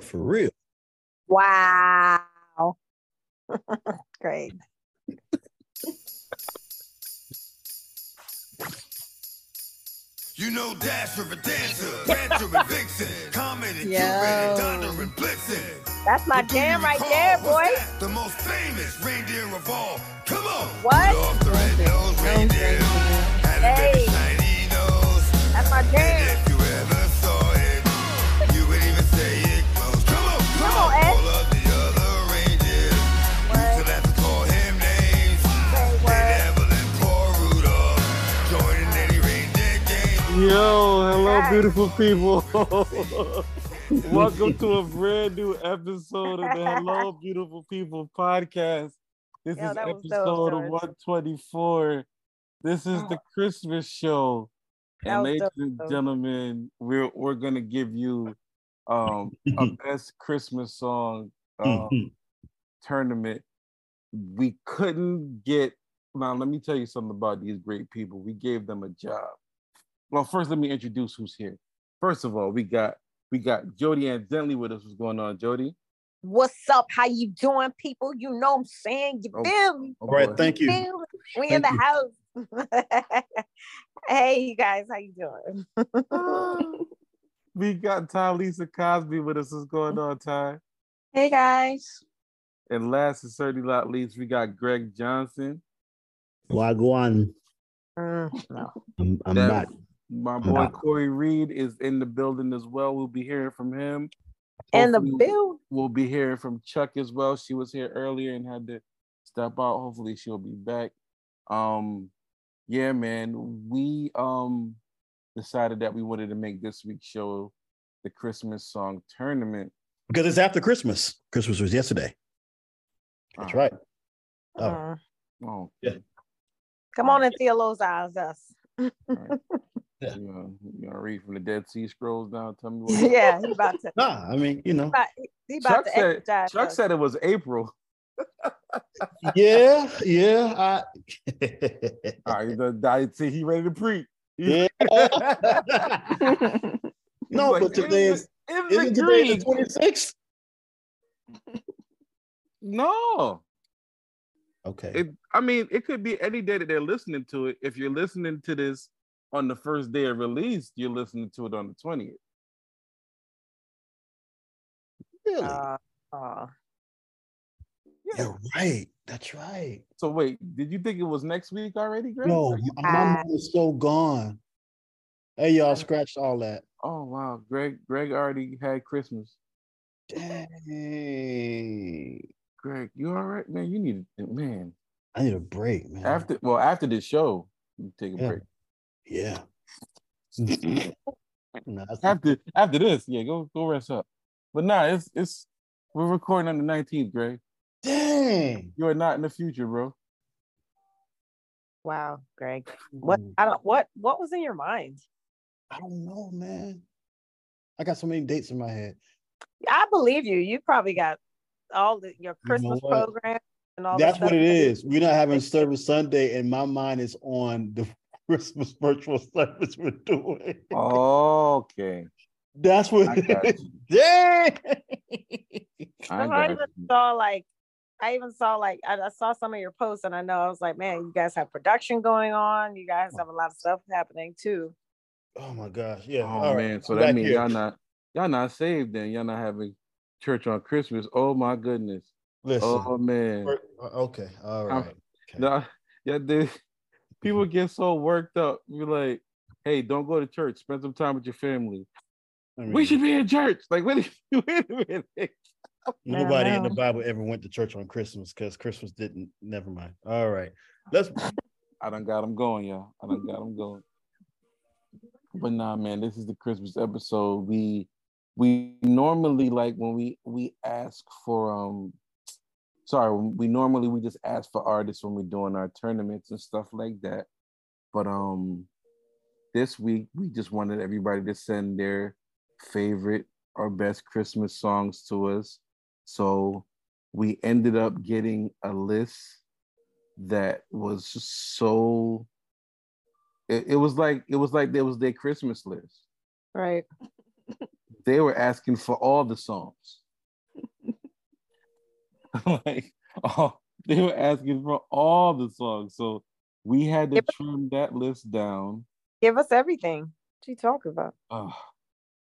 For real. Wow. Great. You know Dasher and Dancer, Prancer and Vixen, Comet and Yo. Cupid and Donner and Blitzen. That's my But do jam right there, boy. that? The most famous reindeer of all. Come on. What? Rudolph the red-nosed reindeer had a Hey. shiny nose. That's my jam. Yo, hello, beautiful people. Welcome to a brand new episode of the Hello, Beautiful People podcast. This Yo, is dope, episode George. 124. This is the Christmas show. And ladies dope, and gentlemen, we're we're gonna give you um a best Christmas song uh, tournament. We couldn't get now. Let me tell you something about these great people. We gave them a job. Well, first let me introduce who's here. First of all, we got we got Jody and Dentley with us. What's going on, Jody? What's up? How you doing, people? You know what I'm saying? You Oh, feel me? Oh, All right, thank you. Feel me? We in Thank the house. hey, you guys, how you doing? we got Ty Lisa Cosby with us. What's going on, Ty? hey, guys. And last and certainly not least, we got Greg Johnson. Wagwan. Mm, no. I'm, I'm That- back. My boy back. Corey Reed is in the building as well. We'll be hearing from him. And the Hopefully- bill. We'll be hearing from Chuck as well. She was here earlier and had to step out. Hopefully she'll be back. Um, yeah, man. We um decided that we wanted to make this week's show the Christmas song tournament. Because it's after Christmas. Christmas was yesterday. That's Uh, right. Oh. Mm. Oh, Yeah. Come on and Theo's eyes, us. all right. Yeah. You gonna, you gonna read from the Dead Sea Scrolls down? Tell me what. yeah, he about to. Nah, I mean, you know. About, he about Chuck to said, Chuck us. said it was April. yeah, yeah. I All right, the, I see he ready to preach. Yeah. no, He's but today "It is was- isn't today the 26th? No, Okay. it. I mean, it could be any day that they're listening to it. If you're listening to this on the first day of release, you're listening to it on the twentieth. really? Uh, uh, You're right. That's right. So wait, did you think it was next week already, Greg? No, Are you- my mind is so gone. Hey, y'all, scratched all that. oh wow, Greg. Greg already had Christmas. Dang. Greg, you all right, man? You need man. I need a break, man. After well, after this show, you take a Yeah. break. Yeah. Nah, that's- After after this, yeah, go go rest up. But nah, it's it's we're recording on the 19th, Greg. Dang. You are not in the future, bro. wow, Greg. What hmm. I don't what what was in your mind? I don't know, man. I got so many dates in my head. I believe you. You probably got all the your Christmas what? program and all. That's what stuff it that you- is. We're not having service Sunday, and my mind is on the Christmas virtual service we're doing. Okay. That's what I it. Dang. I I, even you. saw like I even saw like I, I saw some of your posts and I know I was like, man, you guys have production going on. You guys have a lot of stuff happening too. Oh my gosh. Yeah. Oh all right. man, so I'm that means here. y'all not y'all not saved then. Y'all not having church on Christmas. Oh my goodness. Listen. Oh man. we're- uh, okay. All I'm- Okay. No, yeah, they, people get so worked up. You're like, hey, don't go to church. Spend some time with your family. I we should be in church. Like, wait, a- wait a minute. Nobody in the. Bible ever went to church on Christmas because Christmas didn't. Never mind. All right. Let's. I done got them going, y'all. I done got them going. But nah, man, this is the Christmas episode. We we normally like when we we ask for um sorry, we normally we just ask for artists when we're doing our tournaments and stuff like that. But um this week we just wanted everybody to send their favorite or best Christmas songs to us. So we ended up getting a list that was just so it, it was like it was like there was their Christmas list. Right. they were asking for all the songs. like, oh, they were asking for all the songs. So we had to Yeah, but- trim that list down. Give us everything. What you talking about? Oh,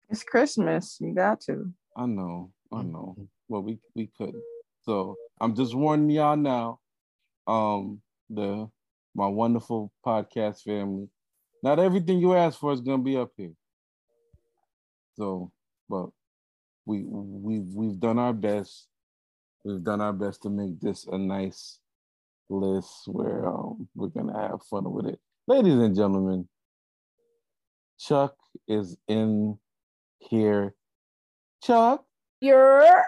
It's Christmas. You got to. I know, I know. Well, we we couldn't. So I'm just warning y'all now. Um, the my wonderful podcast family. Not everything you ask for is gonna be up here. So, but we we we've done our best. We've done our best to make this a nice list where um, we're gonna have fun with it. Ladies and gentlemen, Chuck is in here. Chuck, You're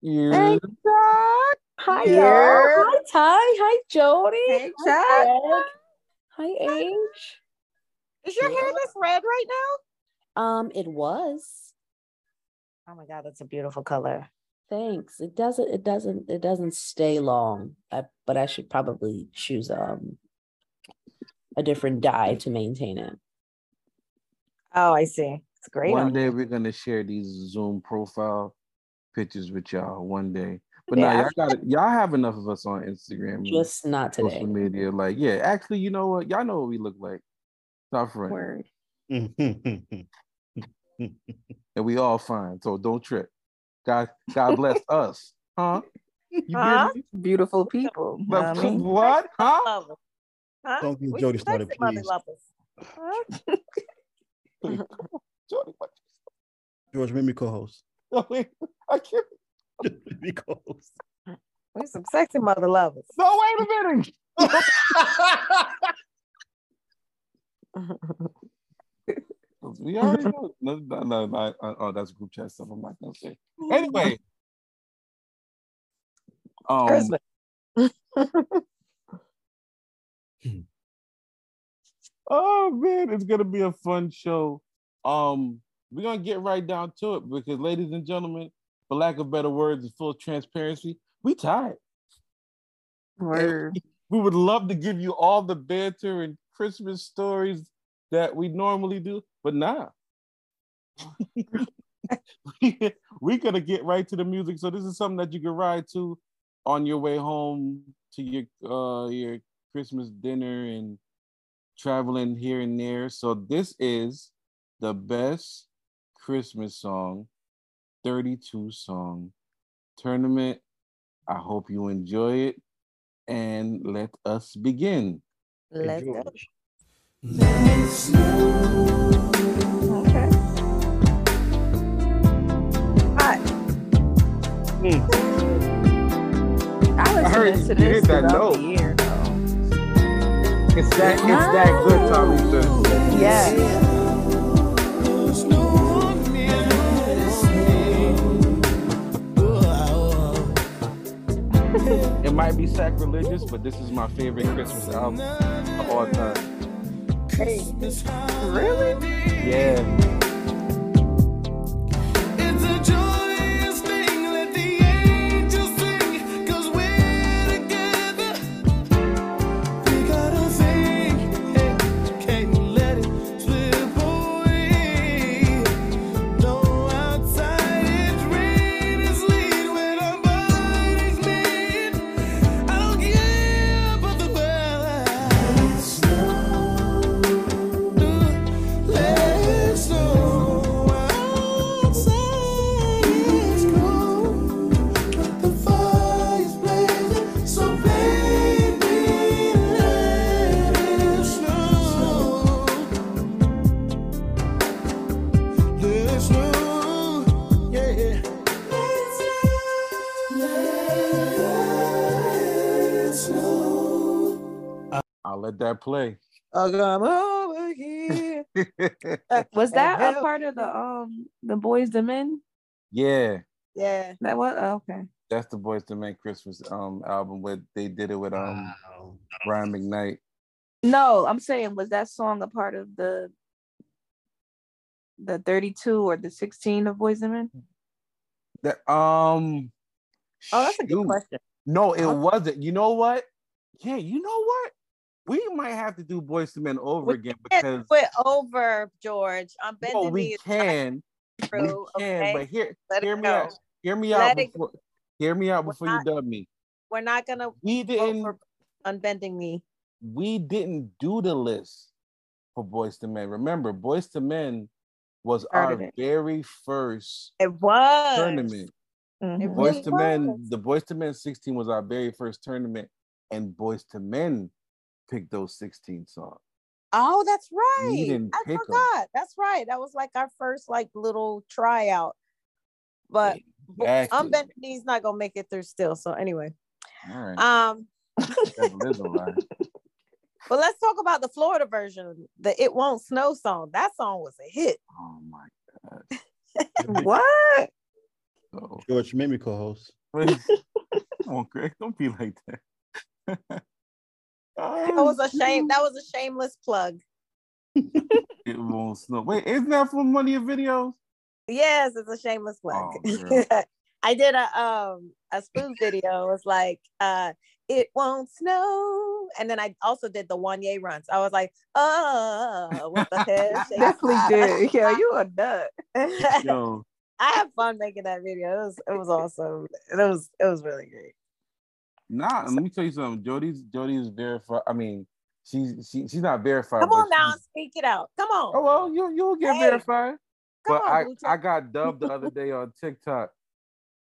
you Hey, Chuck. Hi, y'all. Hi, Ty. Hi, Jody. Hey, Chuck. Greg. Hi, Age. Is your hair this red right now? Um, it was. Oh my god, that's a beautiful color. Thanks. It doesn't. It doesn't. It doesn't stay long. I, but I should probably choose um a different dye to maintain it. Oh, I see. It's great. One on day you. we're gonna share these Zoom profile pictures with y'all. One day, but Yeah, now y'all got. Y'all have enough of us on Instagram, Just not today. social media. Like, yeah, actually, you know what? Y'all know what we look like. Stop front, Word. and we all fine. So don't trip. God, God bless us, huh? You Huh? Beautiful people. know what I mean? What? Huh? Huh? Don't get We Jody started, sexy mother please. Huh? Jody, what? George, make me co-host. No, wait, I can't. Make me co-host. We some sexy mother lovers. No, wait a minute. We already know. No, no, no, no, oh, that's group chat stuff. I'm not gonna say. Anyway, um, oh man, it's gonna be a fun show. Um, we're gonna get right down to it because, ladies and gentlemen, for lack of better words and full transparency, we tired. Word. We would love to give you all the banter and Christmas stories that we normally do, but nah. We're gonna get right to the music. So this is something that you can ride to on your way home to your uh your Christmas dinner and traveling here and there. So this is the best Christmas song, 32 song tournament. I hope you enjoy it and let us begin. Let's go. Okay. Hi. I listen heard to this that note. year, though. It's that it's that good, Tommy. Yeah. It might be sacrilegious, but this is my favorite Christmas album of all time. Really? Yeah. Play. I come over here. Was that a part of the um the Boys the Men? yeah, Yeah. That was oh, okay. that's the Boyz II Men Christmas um album where they did it with um Wow. Brian McKnight. No, I'm saying was that song a part of the the 32 or the 16 of Boys and Men? That um Oh, that's a good question. No, it Huh? wasn't. You know what? Yeah, you know what? We might have to do Boyz II Men over We again because we're over, George. I'm bending well, we can. We can, Okay. but hear Let hear me go. out. Hear me Let out before hear me out We're before not- you dub me. We're not gonna We didn't unbending me. we didn't do the list for Boyz II Men. Remember, Boyz II Men was our very first It was tournament. Mhm. Boys really to Men, the Boyz II Men 16 was our very first tournament, and Boyz II Men picked those 16 songs. Oh, that's right. didn't I pick 'em. forgot. That's right. That was like our first like little tryout. But but Exactly. unbending knee's not gonna make it through still. So anyway, All right. um, That is but let's talk about the Florida version, the "It Won't Snow" song. That song was a hit. Oh my god. What? So, George, you made me co-host. come on, Greg. Don't be like that. That was a shame. That was a shameless plug. It won't snow. Wait, isn't that from one of your videos? Yes, it's a shameless plug. Oh. I did a um a spoof video. It was like uh it won't snow. And then I also did the one yay runs. I was like, oh with the head shake. Definitely did. Yeah, you a nut. Yo, I had fun making that video. It was it was awesome. It was it was really great. Nah, let me tell you something. Jody's Jody's verified. I mean, she's she, she's not verified. Come on now, speak it out. Come on. Oh well, you you'll get Hey, verified. Come But on, I, Blue I got dubbed the other day on TikTok,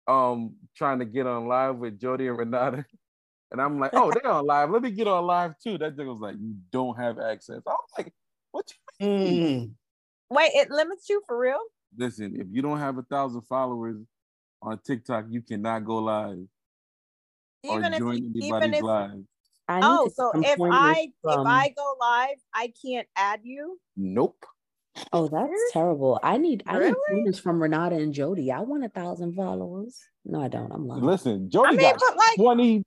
um, trying to get on live with Jody and Renata. And I'm like, oh, they're on live. Let me get on live too. That thing was like, you don't have access. I was like, what you Mm. Wait, it limits you for real? listen, if you don't have a thousand followers on TikTok, you cannot go live Even or if join you, anybody's even if live. I oh, so if I from- if I go live, I can't add you. Nope. oh, that's terrible. I need I need Really? from Renata and Jody. I want a thousand followers. No, I don't. I'm lying. Listen, Jody I mean, got but like 20,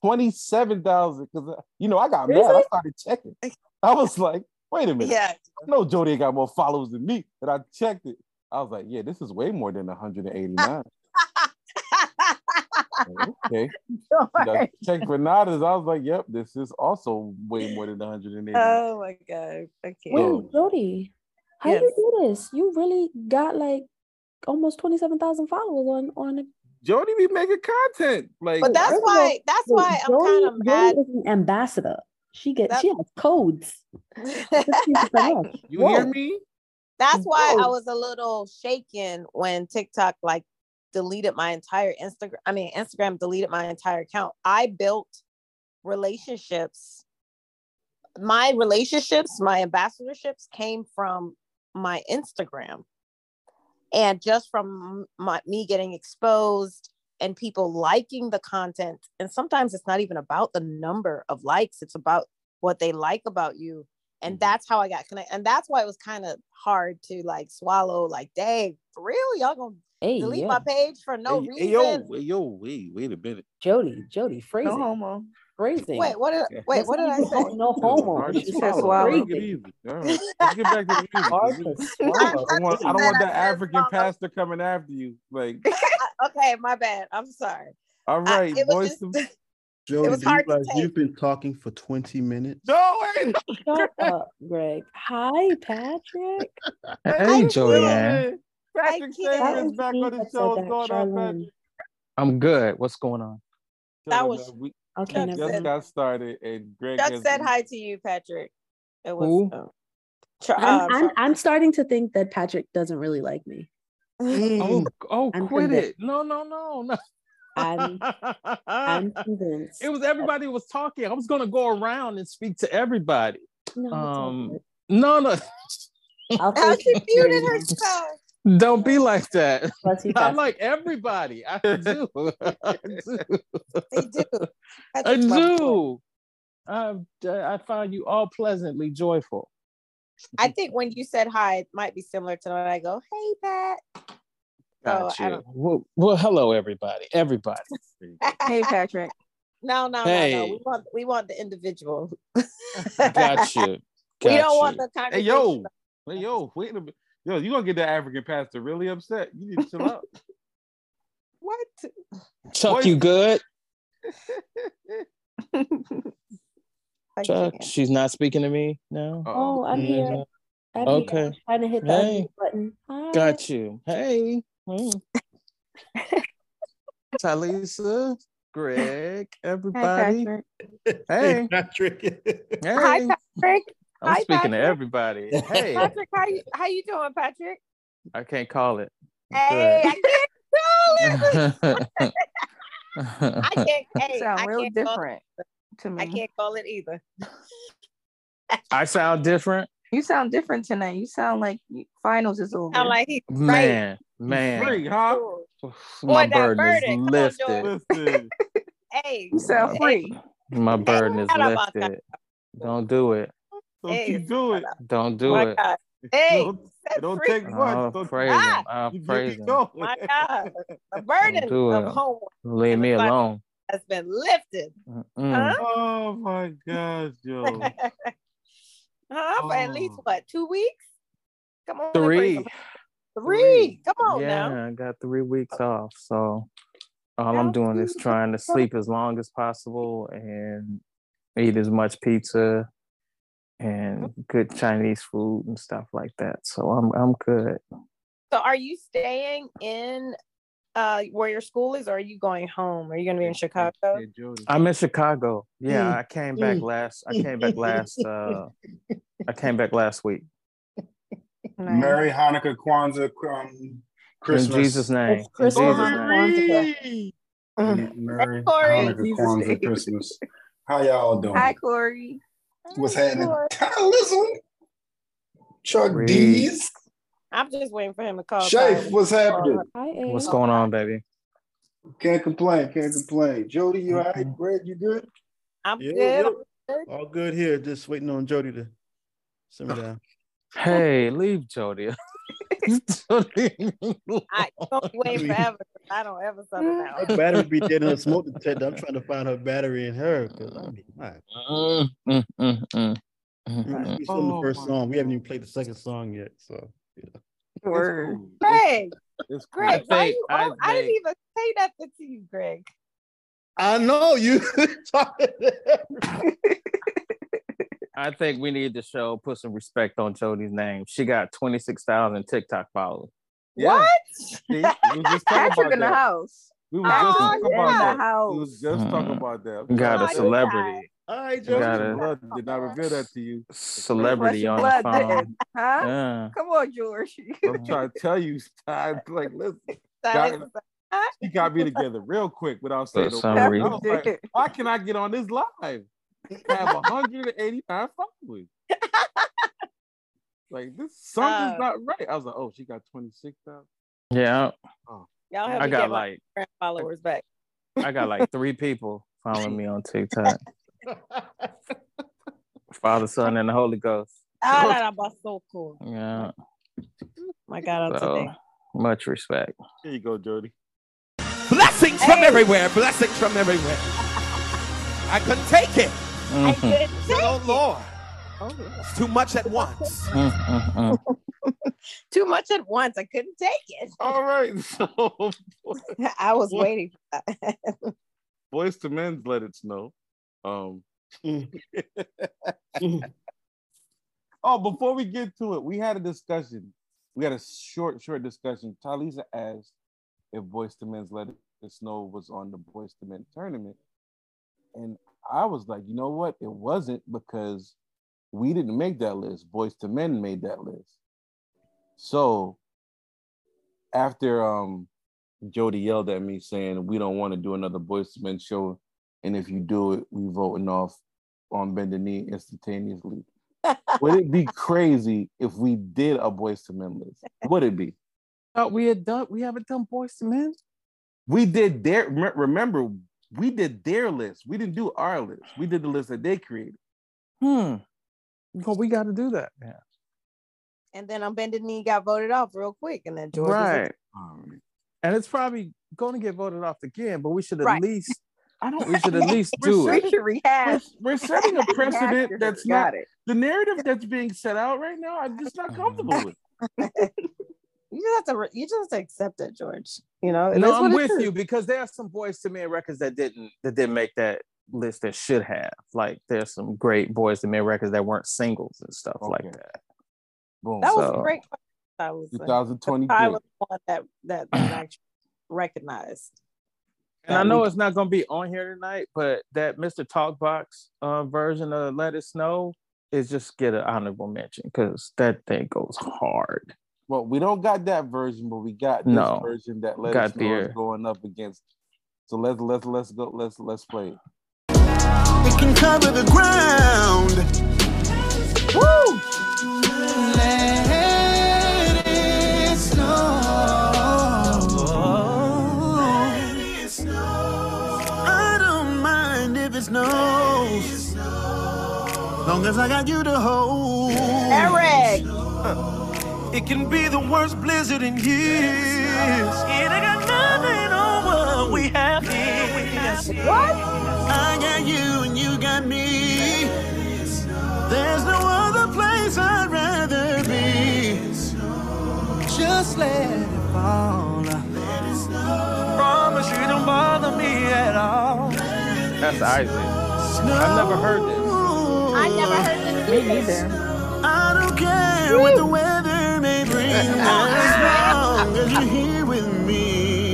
27,000 because, uh, you know, I got mad. I started checking. I was like, wait a minute. yeah. I know Jody got more followers than me. And I checked it. I was like, yeah, this is way more than 189. okay. I checked Renata's. I was like, yep, this is also way more than 180. oh my god. Okay. Wait, Jody, how Yes. you do this? You really got like almost twenty seven thousand followers on on. A, Jody be making content. Like, But that's why all, that's Wait, why I'm Jody, kind of mad. Jody is an ambassador. She gets That- she has codes. 15% off. you hear me? That's why I was a little shaken when TikTok like deleted my entire Instagram. I mean, Instagram deleted my entire account. I built relationships. My relationships, my ambassadorships came from my Instagram. And just from my, me getting exposed and people liking the content. And sometimes it's not even about the number of likes, it's about what they like about you and Mhm. that's how I got connected. And that's why it was kind of hard to like swallow. Like, dang, for real, y'all gonna Hey, delete yeah. my page for no hey, reason? hey, yo, hey, yo, wait, wait a minute. Jody, Jody, phrasing, No homo. phrasing. Wait, what? Did, wait, That's what did I say? No homo. hard just said swallow. swallow. Take it easy. Let's get back to the music. Hard We- to swallow. I don't want, I don't want that said African swallow. pastor coming after you. Like, okay, my bad. I'm sorry. All right, I- right, boys. just- to- Jody, you hard to realize take. you've been talking for 20 minutes? No, wait. Shut up, Greg. Hi, Patrick. Hey, Joanne. Patrick can't. Sager is back on the show. What's that, going on, Patrick? I'm good. What's going on? That Chilling, was- man. we Okay, Chuck just said- got started, and Greg Chuck has said hi to you, Patrick. It was. Who? Char- I'm, uh, I'm, I'm starting to think that Patrick doesn't really like me. Oh, oh, I'm quit convinced. it. No, no, no, no. I'm I'm convinced. it was everybody was talking. I was gonna go around and speak to everybody. No, um. No, no. I'll How she muted herself. Don't be like that. I Patrick. like everybody. I do. I do. They do. I Patrick's do. I, uh, I find you all pleasantly joyful. I think when you said hi, it might be similar to when I go, "Hey, Pat." So, I Got you. Well, well, hello, everybody. Everybody. Hey, Patrick. No, no, no, no. Hey. We want we want the individual. Got you. we don't want you. the Hey, yo, hey, yo, wait a minute. Yo, you gonna get that African pastor really upset. You need to chill out. What? Chuck, Boys- you good? Chuck, can't. she's not speaking to me now. Oh, I'm Mhm. here. Abby, Okay. Trying to hit the Hey. button. Hi. Got you. Hey. Hey. Talisa, Greg, Hi, everybody. Patrick. Hey. Patrick. Hey. Hi, Patrick. I'm Hi, speaking to everybody. Hey. Patrick, how you how you doing, Patrick? I can't call it. Hey, I can't call it. I can't. Hey, sound I real can't call- different to me. I can't call it either. I sound different. You sound different tonight. You sound like finals is over. I'm like he's Man, man. Free, huh? My Boy, burden burden. is Come lifted. Listen, Hey, you sound Hey. free. My burden is Shout out about lifted. Don't do it. Don't Hey, you do it. Don't do my it. God. Hey, Don't, don't take much. I'll Don't praise Ah, him. I'll you praise him. going. my God, the burden do of it. homework Leave me Everybody- alone. has been lifted. Huh? Oh my gosh, yo. huh? For at least Oh. what? Two weeks? Come on, Three. Three. Come on yeah, now. I got three weeks off. So all I'm doing is trying to sleep as long as possible and eat as much pizza and good Chinese food and stuff like that. So I'm I'm good. So, are you staying in uh where your school is, or are you going home? Are you going to be in Chicago? I'm in Chicago. Yeah, Mm, I came back mm. last. I came back last. Uh, I came back last week. Nice. Merry Hanukkah, Kwanzaa, um, Christmas. In Jesus' name. In Christmas. Jesus' name. Merry Hanukkah, Kwanzaa. Christmas. How y'all doing? Hi, Corey. Mm, what's Hi, happening? Corey. Talism. Chuck Reed. D's. I'm just waiting for him to call. Shafe, what's happening? What's going on, baby? Can't complain. Can't complain. Jody, you all right? Mm-hmm. Brad, you good? I'm Yeah, good. yeah. All good here. Just waiting on Jody to simmer down. Hey, leave Jody. Jody. I don't be waiting forever. 'cause I don't ever settle Her battery be dead in her smoke detector. I'm trying to find her battery in her. Cause I mean, my, Mm, mm, mm, mm, mm, we, mm. we the Oh, first my song. We haven't even played the second song yet. So It's Word. cool. Greg, It's cool. Greg, why think- you? I oh, I didn't even say nothing to you, Greg. I know you. I think we need to show put some respect on Jody's name. She got 26,000 TikTok followers. Yeah. What? See, we just talking Patrick about in the house. We was Oh, just Patrick talking in about that. We was just talking about that. Got Oh, a celebrity, All right, Jody. Jody. Blood did not reveal that to you. celebrity on the phone. Huh? Yeah. Come on, George. I'm trying to tell you, I'm like, listen, Silence Got- she got me together real quick without saying For no some. I reason. was like, why can I get on this live? I have 185 followers. like this something's Uh, not right. I was like, oh, she got 26,000. Yeah. Y'all have I got like followers back. I got like three people following me on TikTok. Father, Son, and the Holy Ghost. Ah, that was so cool. Yeah. My God, So today. much respect. Here you go, Jody. Blessings from everywhere. Blessings from everywhere. I couldn't take it. I Mhm, couldn't take Oh. Lord, Oh, yeah. it's too much at once. Too much at once. I couldn't take it. All right. So I was What? waiting for that. Boyz II Men's let it snow. Um. Mm. oh, before we get to it, we had a discussion. We had a short, short discussion. Talisa asked if Boyz II Men's Let It Snow was on the Boyz II Men tournament. And I was like, you know what? It wasn't because we didn't make that list. Boyz II Men made that list. So after um Jody yelled at me saying we don't want to do another Boyz II Men show, and if you do it, we voting off on bend the knee instantaneously. Would it be crazy if we did a Boyz II Men list? Would it be? Thought we had done. We haven't done Boyz II Men. We did their remember we did their list. We didn't do our list. We did the list that they created. Hmm. Well, we got to do that. Yeah. and then on bended knee got voted off real quick, and then George. was like, Right. Um, And it's probably going to get voted off again, but we should at Right. least. I don't. We should at least We're do it. setting- should rehash. We're, we're setting a precedent your- that's got not it. the narrative that's being set out right now. I'm just not comfortable with. You just have to. You just have to accept it, George. You know. it No, I'm with is. you because there are some Boyz II Men records that didn't that didn't make that list that should have. Like there's some great Boyz II Men records that weren't singles and stuff like that. Boom. That was So- a great question. I was 2023. I was the one that that, that actually recognized. And I know it's not gonna be on here tonight, but that Mr. Talkbox uh, version of Let It Snow is just get an honorable mention because that thing goes hard. Well, we don't got that version, but we got this No. version that Let Got Us Know is going up against. So let's let's let's go. Let's let's play it. It can cover the ground. Woo! Let it snow. I don't mind if it snows. Long as I got you to hold. Eric, It can be the worst blizzard in years. And I got nothing on what we have here. what? I got you and you got me. There's no other place I'd rather be. Just let it fall. Promise you don't bother me at all. That's Isaac. I've never heard this. I never heard this. Me neither. I don't care what the weather may bring, as long as you're here with me.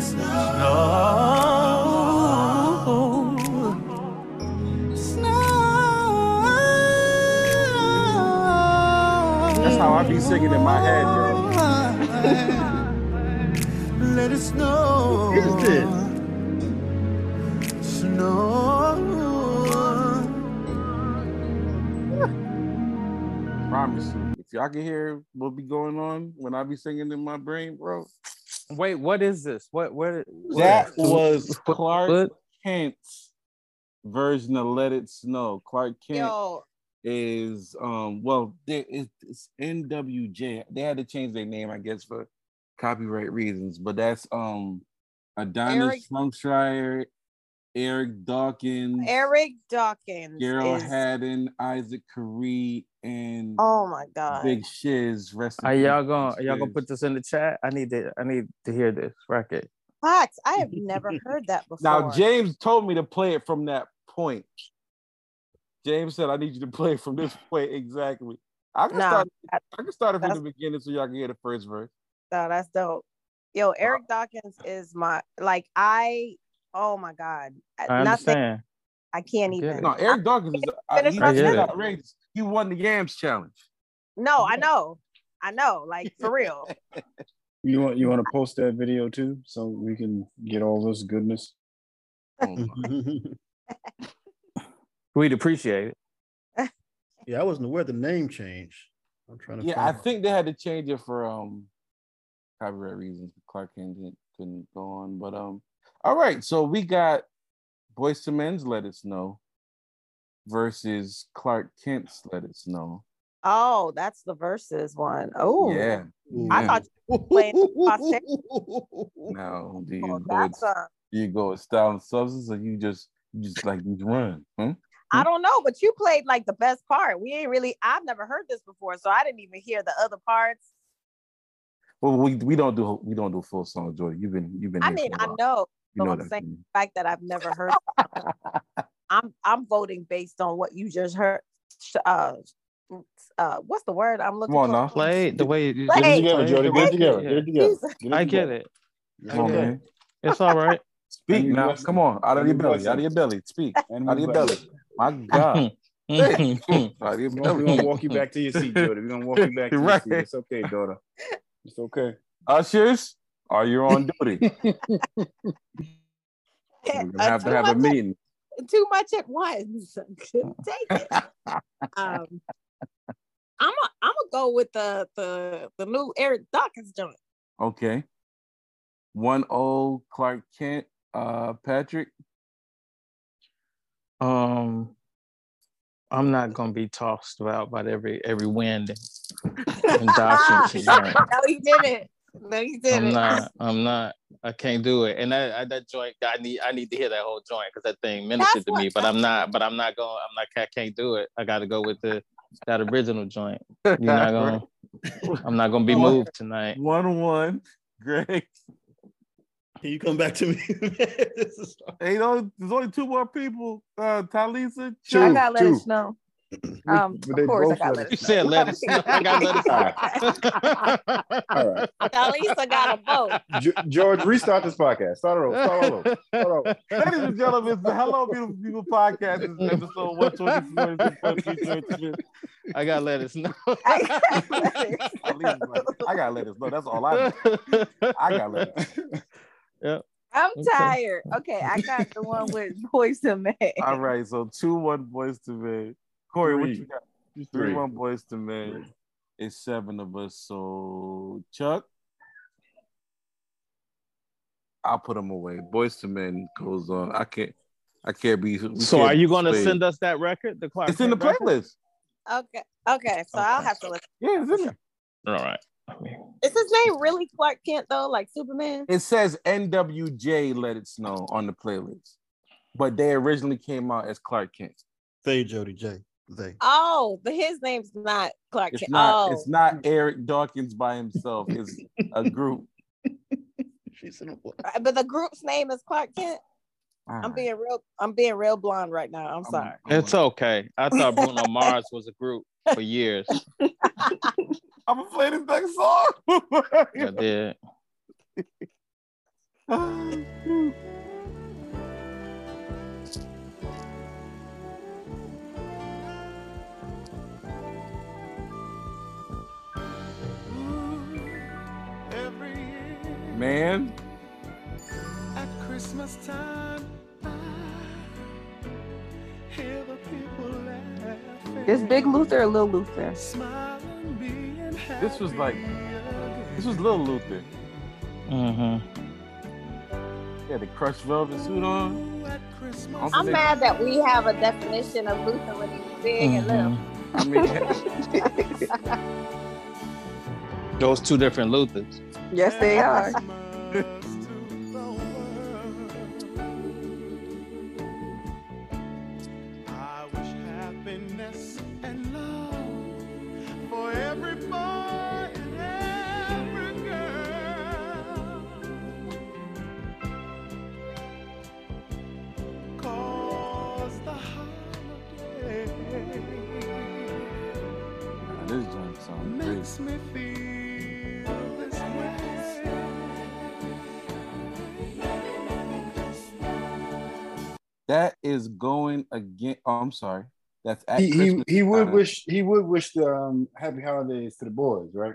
Snow. Snow. That's how I be singing in my head, yo. Let it snow. What is this? Snow. Promise y'all can hear what be going on when I be singing in my brain, bro. Wait, what is this? What what? what That is- was Clark what? Kent's version of Let It Snow. Clark Kent Yo, is um well there is it's NWJ. They had to change their name, I guess, for copyright reasons. But that's um Adonis Eric- Funkshire, Eric Dawkins, Eric Dawkins. Gerald is- Haddon, Isaac Carree, and Oh my god. Big Shiz. Rest in Are y'all gonna are y'all gonna put this in the chat? I need to I need to hear this record. Facts. I have never heard that before. Now James told me to play it from that point. James said I need you to play it from this point exactly. I can No, start I can start it from the beginning so y'all can hear the first verse. No, that's dope. Yo, Eric Dawkins is my like I. Oh my god. I Nothing. I can't even. No, Eric Dawkins is uh, Finish he- my he's sentence. Outrageous. He won the Yams challenge. No, I know. I know. Like for real. You want you want to post that video too, so we can get all this goodness. Oh We'd appreciate it. yeah, I wasn't aware the name changed. I'm trying to. Yeah, I find- think they had to change it for um copyright reasons. Clark Kent didn't, couldn't go on, but um, all right. So we got Boyz II Men's Let us Snow versus Clark Kent's Let It Snow. Oh, that's the verses one. Oh, Yeah. I yeah. thought you were playing. Now, do you Oh, go? With, do you go with style and substance, or you just you just like you run? Huh? I don't know, but you played like the best part. We ain't really. I've never heard this before, so I didn't even hear the other parts. Well, we we don't do we don't do full song, Jordan. You've been you've been. I mean, a I know. You know I'm saying- The fact that I've never heard. I'm I'm voting based on what you just heard. Uh, uh, what's the word I'm looking Come on for? now. Play the way you Play. Get it together, Jody. the Get way- it together. Get it together. Jesus. Get I get together. it. Get I it get together. it. It's all right. Speak now. blessings. Come on, out of your belly, out of your belly. Speak And out of your belly. My God, Hey, out We're gonna, we're belly. gonna walk you back to your seat, Jody. We're gonna walk you back to your Right. seat. It's okay, daughter. It's okay. Ushers, are you on duty? We're Uh, gonna have to have a much- meeting. Too much at once. Couldn't take it. um, I'm a, I'm gonna go with the the the new Eric Dawkins joint. Okay. One old Clark Kent, uh, Patrick. Um, I'm not gonna be tossed about by every every wind and, and dodging. No, he didn't. No, he didn't. I'm not. I'm not. I can't do it. And that I, that joint, I need. I need to hear that whole joint because that thing ministered to me. But I'm not. But I'm not going. I'm not. I can't do it. I got to go with the that original joint. You're not going. I'm not going to be moved tonight. One one. Greg. Can you come back to me? Hey, you know, there's only two more people. Uh, Talisa. I gotta let two. us know. Um, of course, I got let let You said let us know. I got let us know. All right. Lisa got a vote. Ge- George, restart this podcast. Start it over. Start all over. Start over. Ladies and gentlemen, it's the Hello Beautiful People podcast. This is episode 124. This is Bucky George Smith. I got let us know. At least, like, I gotta let us know. That's all I know. I gotta let us I'm Okay. tired. Okay, I got the one with Boyz II Men. All right, so two one Boyz II Men. Corey, what you got? Three. Three one Boyz II Men. It's seven of us. So Chuck, I'll put them away. Boyz II Men goes on. I can't. I can't be. we So can't are you going to send us that record? The Clark It's in the record? playlist. Okay. Okay. So I'll have to listen. Yeah, it's in there. All right. I Is his name really Clark Kent though? Like Superman? It says NWJ Let It Snow on the playlist, but they originally came out as Clark Kent. Say Jody J. They. Oh, but his name's not Clark It's Kent. not. oh, It's not Eric Dawkins by himself. It's a group. She said, what? Uh, but the group's name is Clark Kent. All I'm right. being real. I'm being real blonde right now. I'm I'm- sorry. It's okay. I thought Bruno Mars was a group for years. I'm gonna play this next song. I did. Man, at Christmas time, I hear the people laughing. Is Big Luther or Little Luther? Smiling, being This was like- happy this was Little Luther. hmm He had the crushed velvet suit on. again. At Christmas I'm I'm mad that we have a definition of Luther when he's big and little. I mean, Those two different Luthers. Yes, they are. this joint sounds great. makes me feel this way. That is going again. Oh, I'm sorry. That's at He, he, Christmas he would time. wish he would wish the um, happy holidays to the boys, right?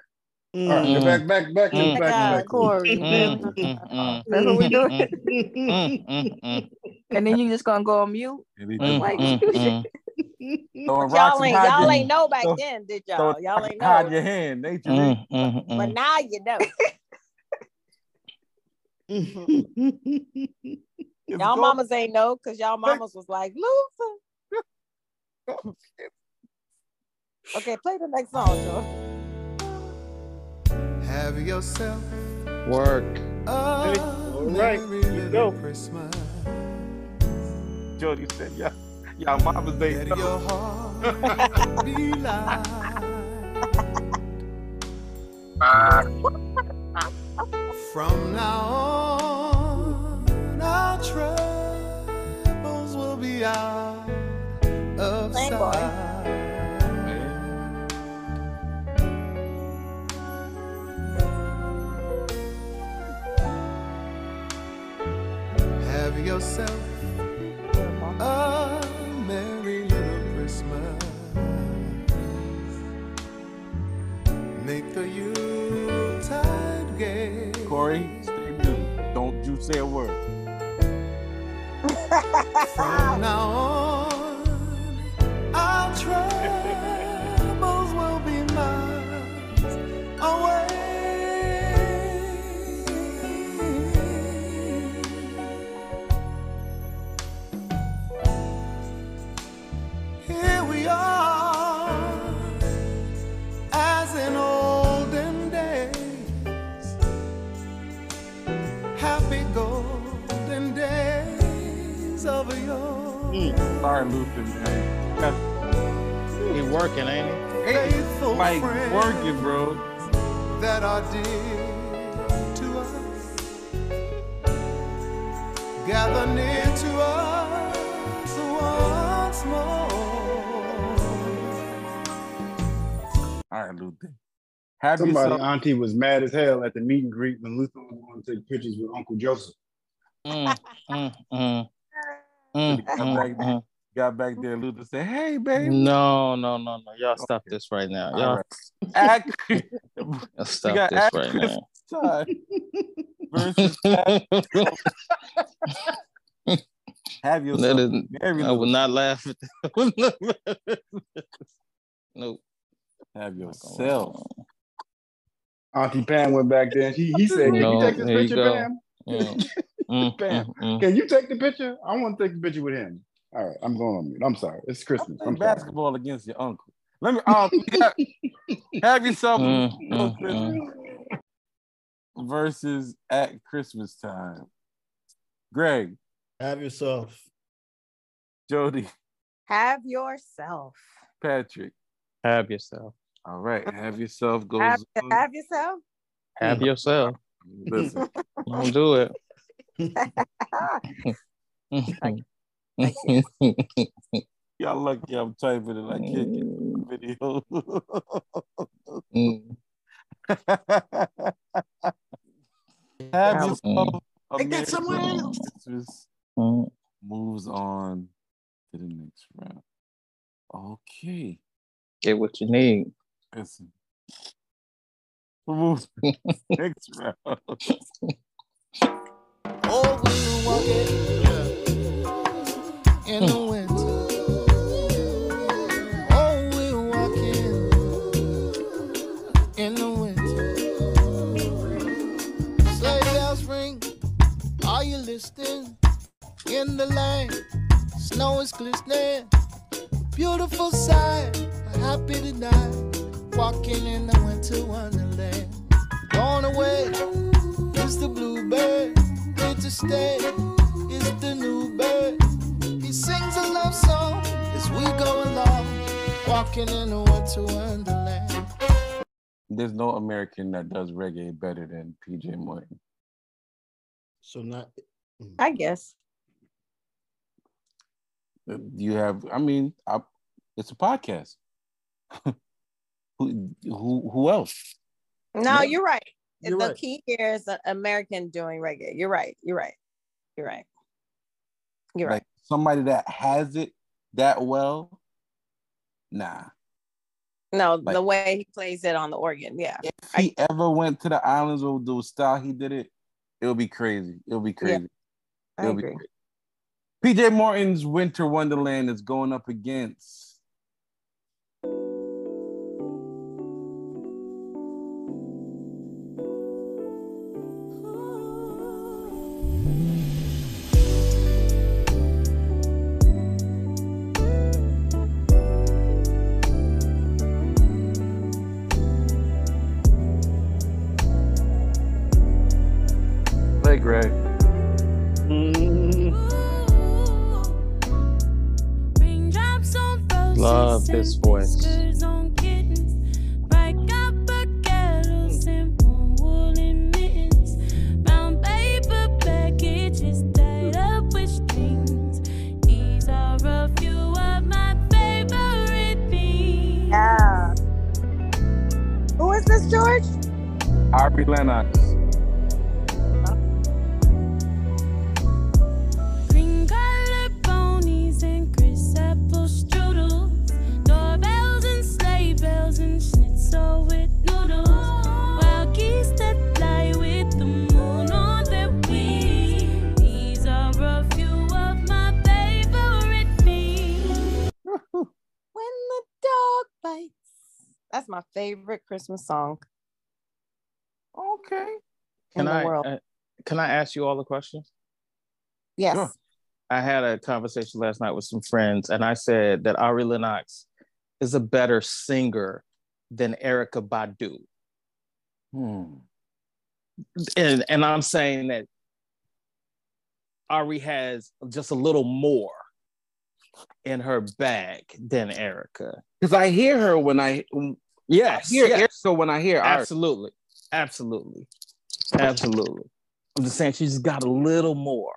All right, Mm. back back back Mm. back to God, back. Corey. Mm, mm, mm, That's what we doing. mm, mm, mm, And then you just gonna go on mute. And he mm, Like- mm, mm. throwing rocks Y'all ain't y'all ain't know back throw- then, did y'all? Y'all ain't Hide know. your hand, ain't you? Mm, mm, But mm. now you know. Y'all mamas ain't know because y'all mamas was like, Luther. Okay, play the next song, Joe. Have yourself Work. All right, merry here we little go. Christmas. Jody said, "Yeah, y'all mamas ain't Let your heart be light. From now on, our troubles will be out of Sing, sight. Have yourself Make the Yuletide gay. Corey, stay muted. Don't you say a word. From now on, our troubles yore. Sorry, Luther, man. He working, ain't he? Faithful Like friends working, bro. that are dear to us. Gather near to us once more. All right, Luther. Have Somebody yourself. auntie was mad as hell at the meet and greet when Luther was going to take pictures with Uncle Joseph. Mm, mm, mm. Mm, Got mm, mm. Got back there. Luther said, "Hey, baby." No, no, no, no. Y'all stop this right now. All Y'all, right. Act. y'all stop got this right actress now. time versus have yourself. That is, very I little- will not laugh at that. nope. Have yourself. Auntie Pam went back there and he, he said, Can No, you take this picture, go. Pam? Mm, mm, Bam. mm, mm. Can you take the picture? I want to take the picture with him. All right, I'm going on mute. I'm sorry. It's Christmas. I'm sorry. basketball against your uncle. Let me um you have yourself a little mm, versus at Christmas time. Greg, Have yourself. Jody, Have yourself. Patrick. Have yourself. All right, have yourself goes. Have, have yourself. Have yourself. Listen, Don't do it. y'all lucky I'm typing it. I can't get the video. Mm, have yourself. a Hey, get Merry someone else. Mm. Moves on to the next round. Okay. Get what you need. Listen. Moves next round. Oh, we walking in the winter. Oh, we walking in the winter. Sleigh bells ring. Are you listening? In the lane, snow is glistening. Beautiful sight. Happy tonight. Walking in the winter wonderland. Gone away is the bluebird. Here to stay is the new bird. He sings a love song as we go along. Walking in the winter wonderland. There's no American that does reggae better than PJ Morton. So not mm. I guess. Uh, you have, I mean, I, it's a podcast. who, who, who else? No, Yeah. you're right. You're the right. key here is the American doing reggae. You're right. You're right. You're right. You're right. Like somebody that has it that well? Nah. No, like- the way he plays it on the organ. Yeah. If he ever went to the islands with the style he did it, it'll be crazy. It'll be crazy. I It'll be agree. great. PJ Morton's Winter Wonderland is going up against. Favorite things. Yeah. Who is this, George? Ari Lennox. That's my favorite Christmas song Okay. Can I uh, can I ask you all the questions? yes. sure. I had a conversation last night with some friends, and I said that Ari Lennox is a better singer than Erykah Badu. Hmm. And, and I'm saying that Ari has just a little more in her bag than Erykah. Because I hear her when I, Yes, I hear yes. Erykah when I hear Ari. absolutely, absolutely, absolutely. I'm just saying she's got a little more.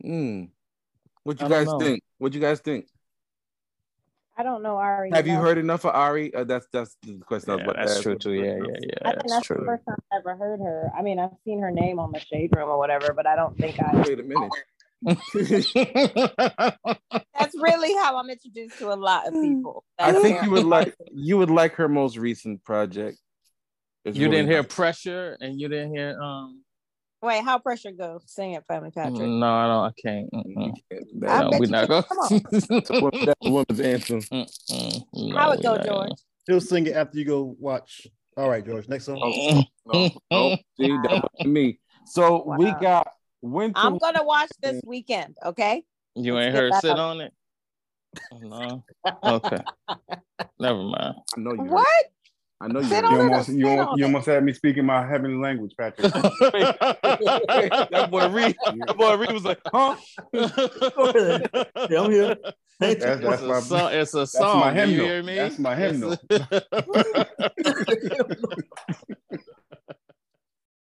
Hmm. What you I don't guys know. think? What you guys think? I don't know Ari. Have you enough. heard enough of Ari? Uh, that's that's the question I was Yeah, that's true too. Yeah, yeah, yeah. I think That's that's the first time I ever heard her. I mean, I've seen her name on the shade room or whatever, but I don't think I. Wait a minute. That's really how I'm introduced to a lot of mm. people. I think you would like you would like her most recent project. It's You really didn't hear nice. pressure, and you didn't hear um. Wait, how pressure go? Sing it, Family Patrick. Mm, no, I don't. I can't. Mm-mm. I No, we're not can. going. Come on. That's a woman- that's a woman's anthem. Mm-mm. How it go, we're not George? He'll sing it after you go watch. All right, George. Next song. Oh, gonna- No, no, see, that wasn't me. So we got winter. I'm gonna watch this weekend. Okay. You Let's ain't get heard sit up. on it. Oh, no. Okay. Never mind. I know you. What? I know you. Sit heard. on You almost, you, sit almost, on you almost had me speaking my heavenly language, Patrick. that boy Reed. That boy Reed was like, huh? yeah, I'm here. That's, It's that's a my, song. It's a that's song. my hymnal. you hear me? That's my hymnal.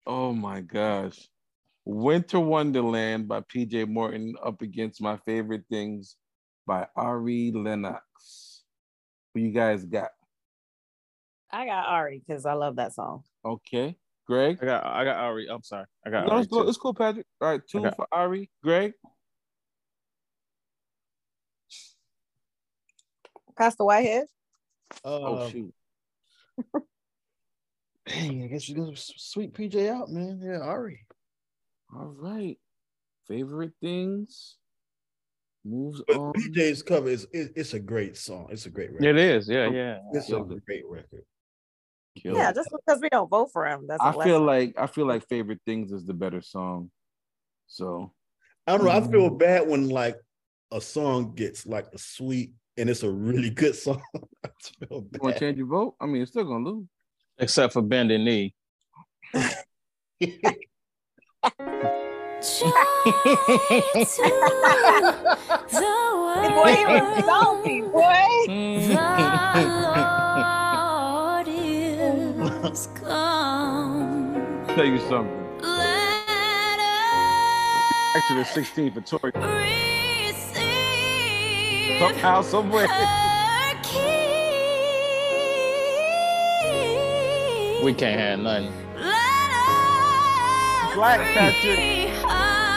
oh my gosh. Winter Wonderland by PJ Morton up against my favorite things by Ari Lennox. Who you guys got? I got Ari because I love that song. Okay. Greg? I got. I got Ari. I'm sorry. I got No, Ari it's, cool. it's cool, Patrick. All right, two Okay. for Ari. Greg? Pastor Whitehead. Oh, Uh, shoot. dang, I guess you're gonna sweep PJ out, man. Yeah, Ari. All right. Favorite things? Moves But on. PJ's cover is it, it's a great song. It's a great record. It is. Yeah. Yeah. It's a it. great record. Killed Yeah, it. just because we don't vote for him doesn't. I feel like I feel like favorite things is the better song. So I don't know. I feel mm-hmm. bad when like a song gets like a sweet and it's a really good song. I feel you want to change your vote? I mean, it's still gonna lose. Except for bending knee. boy, he was salty, boy. Tell you something. Actually, 16 for Tori. Somehow, somewhere. We can't have nothing. Black Patrick. Ah,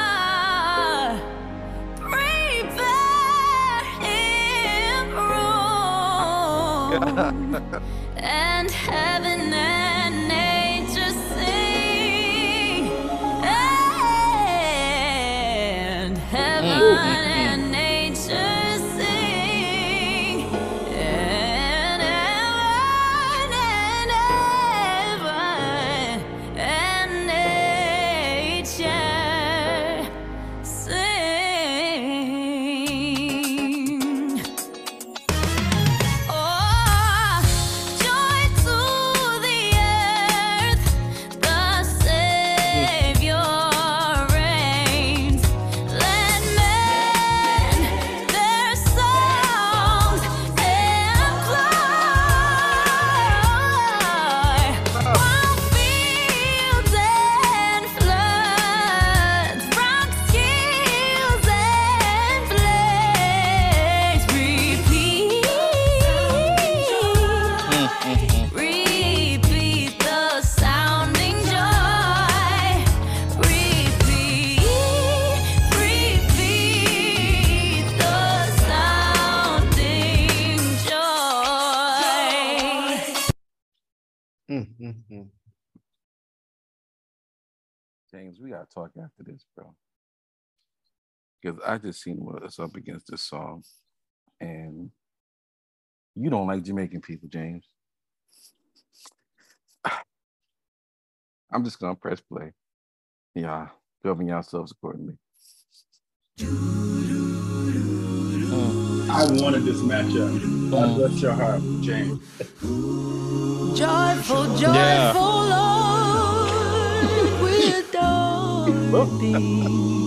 and heaven and Because I just seen what us up against this song, and you don't like Jamaican people, James. I'm just gonna press play. Yeah, govern yourselves accordingly. Uh, I wanted this matchup. God mm. bless your heart, James. Joyful, joyful Yeah. Lord, we adore thee.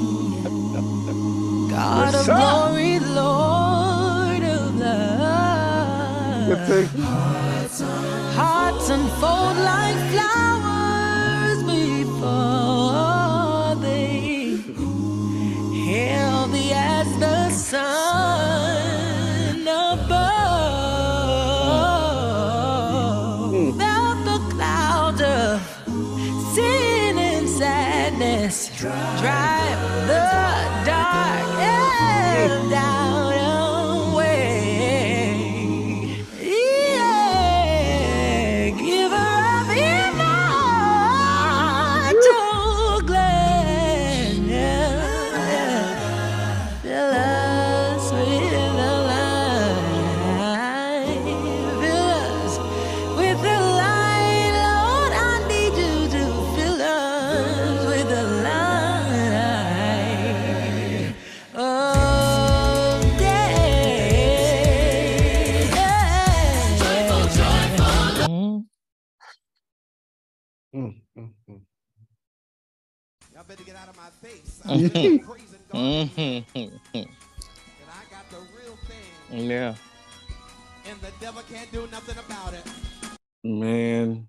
God What's of glory, Lord of love. Hearts, Hearts unfold like flowers before they healthy as the sun above. melt mm. the clouds of sin and sadness, dry. Thing, mm-hmm. yeah. and the devil can't do nothing about it. Man.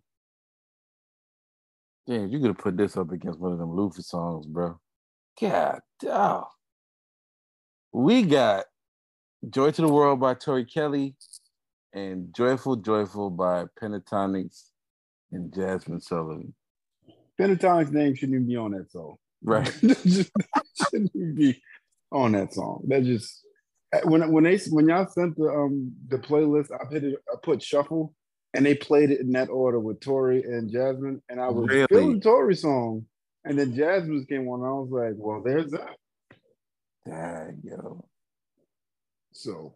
Damn, you could have put this up against one of them Luffy songs, bro. God damn. We got Joy to the World by Tori Kelly and Joyful Joyful by Pentatonix and Jazmine Sullivan. Pentatonix's name shouldn't even be on that song. Right. Shouldn't even be on that song. That just when when they when y'all sent the um the playlist, I put it I put shuffle and they played it in that order with Tori and Jazmine, and I was Really? feeling Tori's song, and then Jazmine's came on. And I was like, well, there's that. Dang, yo. So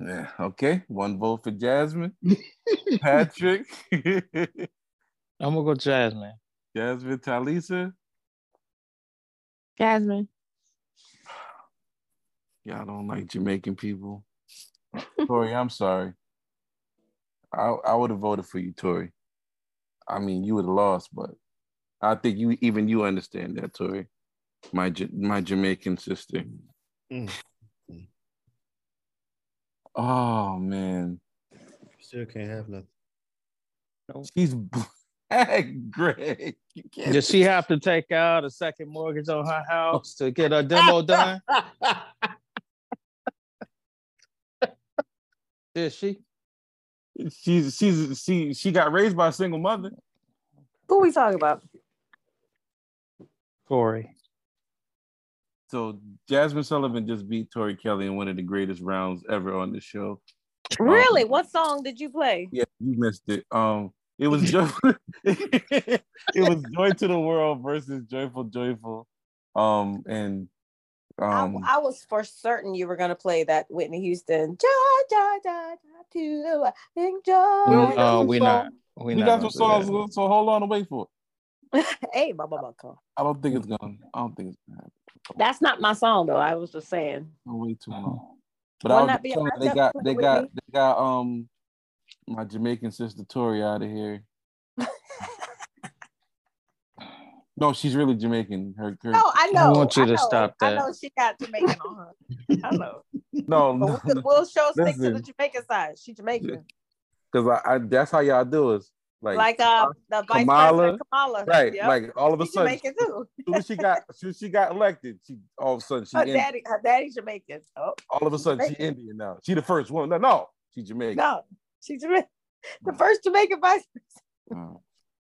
Yeah, okay. One vote for Jazmine. Patrick. I'm gonna go Jazmine. Jazmine Talisa. Jazmine. Y'all don't like Jamaican people. Tori, I'm sorry. I I would have voted for you, Tori. I mean, you would have lost, but I think you even you understand that, Tori. My my Jamaican sister. Mm. Oh man, Still can't have nothing. she's black, Greg. You can't- Does she have to take out a second mortgage on her house to get her demo done? Did she? She's she's she she got raised by a single mother. Who we talking about? Corey. So Jazmine Sullivan just beat Tori Kelly in one of the greatest rounds ever on the show. Really? What song did you play? Yeah, you missed it. Um, it was joy. it was Joy to the World versus Joyful Joyful. Um, and um, I, I was for certain you were gonna play that Whitney Houston. Ja, ja, ja, ja, to the world. enjoy. No, we so- not. We, we not got some songs, so hold on and wait for it. hey, Baba Baka. I don't think it's gonna. I don't think it's gonna happen. That's not my song though. I was just saying. Don't wait too long. But Wouldn't I that was be they got they Whitney? got they got um my Jamaican sister Tori out of here. no, she's really Jamaican. Her, her No, I know. I want you to know, stop I know she got Jamaican on her. I know. no, no, But we'll, we'll show stick to the Jamaican side. She Jamaican. because I, I that's how y'all do it. Like, Like, uh the vice Kamala, president Kamala. right? Yep. Like all of a She sudden, Jamaican too. as soon she got, as soon she got elected, she all of a sudden she Her Indian. daddy, her daddy's Jamaican. Oh, all of a sudden she Indian now. She the first one. No, no, she Jamaican. no, she's The first Jamaican vice president. Uh,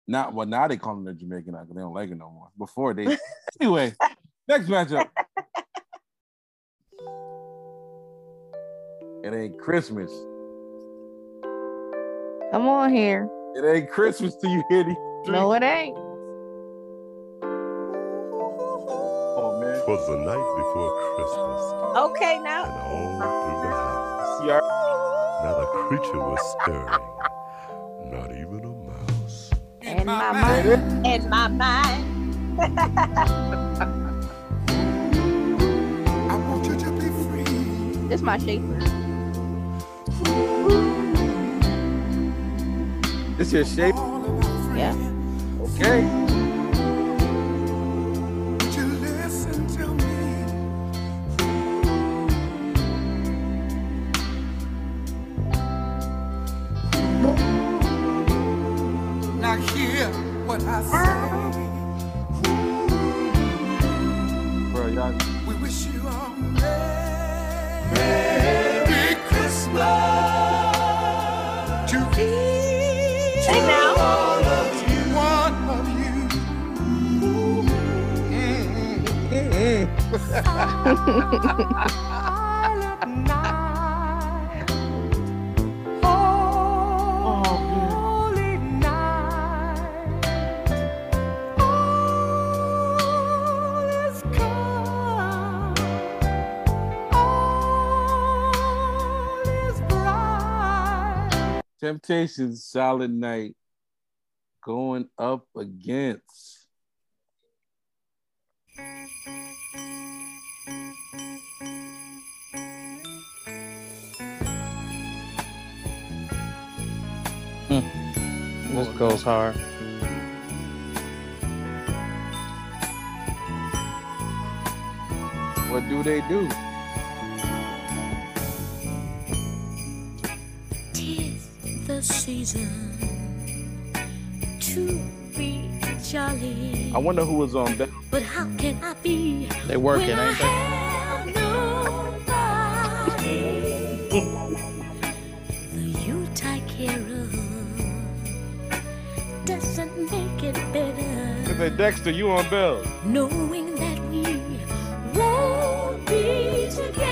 now, well, now they call her Jamaican now because they don't like it no more. Before they, anyway, next matchup. It ain't Christmas. Come on here. It ain't Christmas till you hear these. No, it ain't. Oh man, Twas the night before Christmas, Okay, now. and now. all through the house, Yeah. Not a creature was stirring, not even a mouse. In my mind. In my mind. I want you to be free. This my shape. this your shape. All of my friends. Yeah. Okay. Temptations, Silent Night, going up against. Hmm. This goes hard. What do they do? Season to be jolly. I wonder who was on that. But how can I be They working, when I ain't they? the Yuletide carol doesn't make it better. Is that Dexter? You on bells? knowing that we won't be together.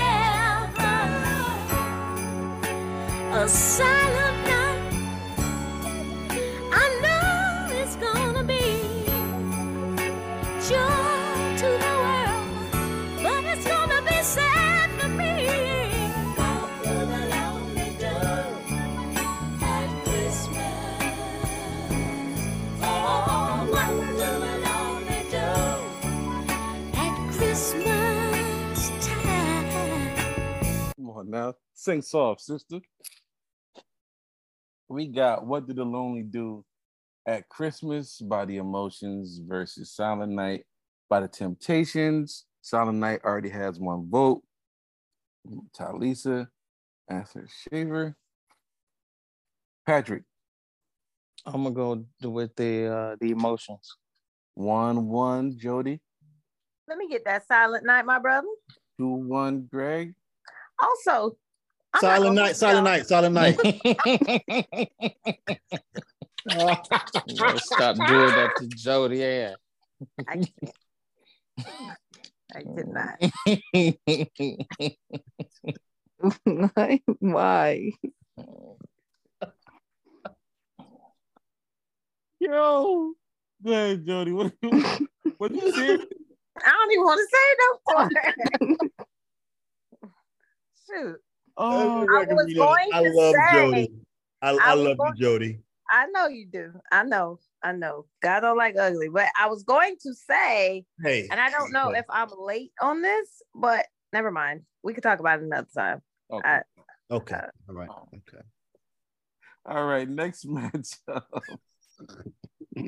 A silent night. On now. Sing soft, sister. We got What Did the Lonely Do at Christmas by the Emotions versus Silent Night by the Temptations. Silent Night already has one vote. Talisa, Answer Shaver. Patrick, I'm gonna go with the uh the emotions. one one. Jody, Let me get that silent night, my brother. two one. Greg, Also, I'm not Silent gonna night, silent night, silent night. Stop doing that to Jody. Yeah. I can't. I did not. Why? Yo. Go ahead, Jody. What, what you see? I don't even want to say no more. Shoot. Oh, I was we done, going I to love say- Jody. I, I, I love going- you, Jody. I know you do. I know. I know. God don't like ugly. But I was going to say, Hey, and I don't know Okay. if I'm late on this, but never mind. We could talk about it another time. Okay. I, okay, uh, all right, okay. All right, next matchup.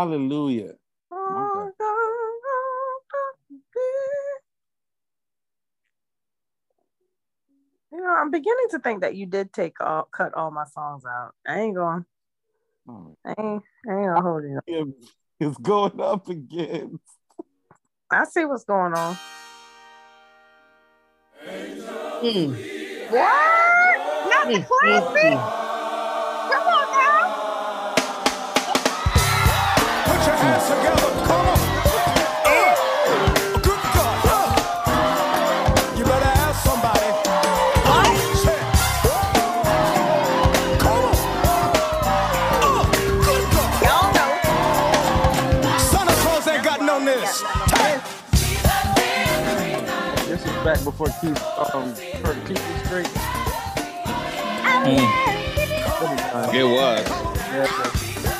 Hallelujah. Oh, You know, I'm beginning to think that you did take all cut all my songs out. I ain't going. All I ain't. I ain't gonna hold you. It's going up again. I see what's going on. Mm, What? Not the mm, classic? Back before Keith um heard Keith was straight. Hmm. It was. No,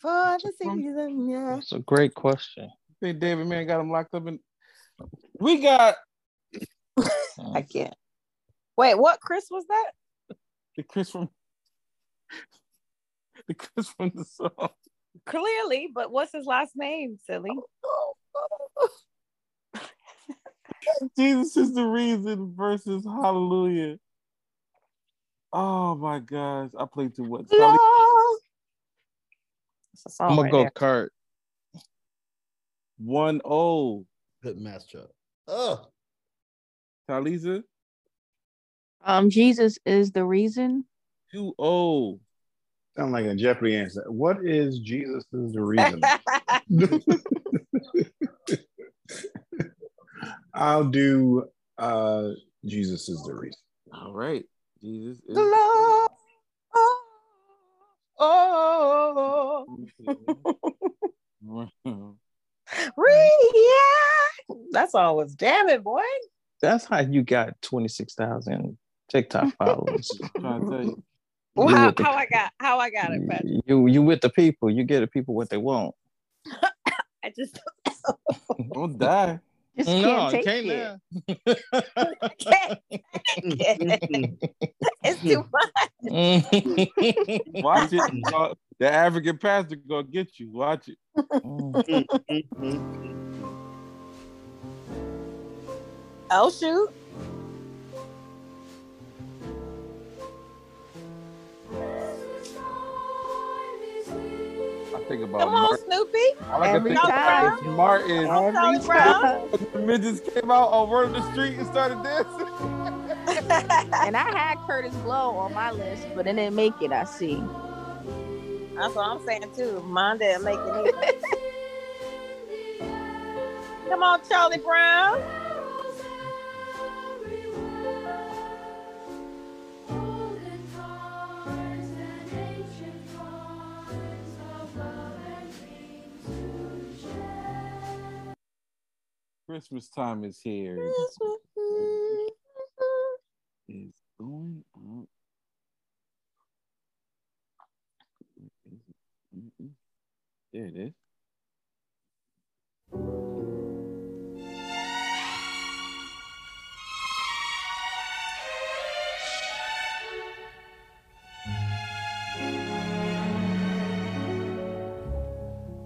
For the season, yeah. That's a great question. think David Man got him locked up in. We got I can't. Wait, what Chris was that? the Chris from the Chris from the song. Clearly, but what's his last name, silly? Jesus is the reason versus Hallelujah. Oh my gosh, I played too much. Tali- It's a song I'm gonna right go there. Kurt. One oh, Good matchup. Oh, Talisa Um, Jesus is the reason. two oh. Sound like a Jeopardy answer. What is Jesus is the reason? I'll do uh Jesus is the reason. All right, Jesus is. Love. Oh, yeah. That song was damn it, boy. That's how you got 26,000 TikTok followers. trying to tell you. Well, how, the- how I got how I got it, Patrick. You you with the people. You get the people what they want. I just Don't die. Just No, can't take can't it. can't. it's too much. Watch it. Uh, the African pastor gonna get you. Watch it. Oh shoot. I think about Come on, Martin. Snoopy. All I can Every think about time. is Martin. Charlie Every Brown. time. The midgets came out on Word of the Street and started dancing. And I had Kurtis Blow on my list, but it didn't make it. I see. That's what I'm saying too. Mine didn't make it either. Come on, Charlie Brown. Christmas time is here. Is going on. Where is it? There it is.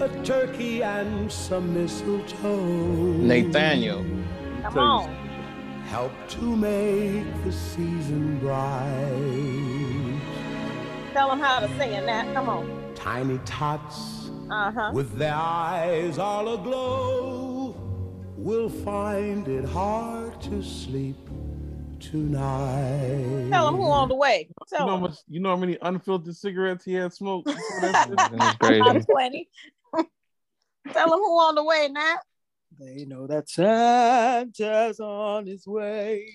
A turkey and some mistletoe. Nathaniel. Come on. Help to make the season bright. Tell them how to sing it, Nat. Come on. Tiny tots Uh huh. with their eyes all aglow will find it hard to sleep tonight. Tell them who on the way. You Tell know, how them. much, you know how many unfiltered cigarettes he had smoked? before that? That's crazy. About 20. Tell them who on the way, Nat. They know that Santa's on his way.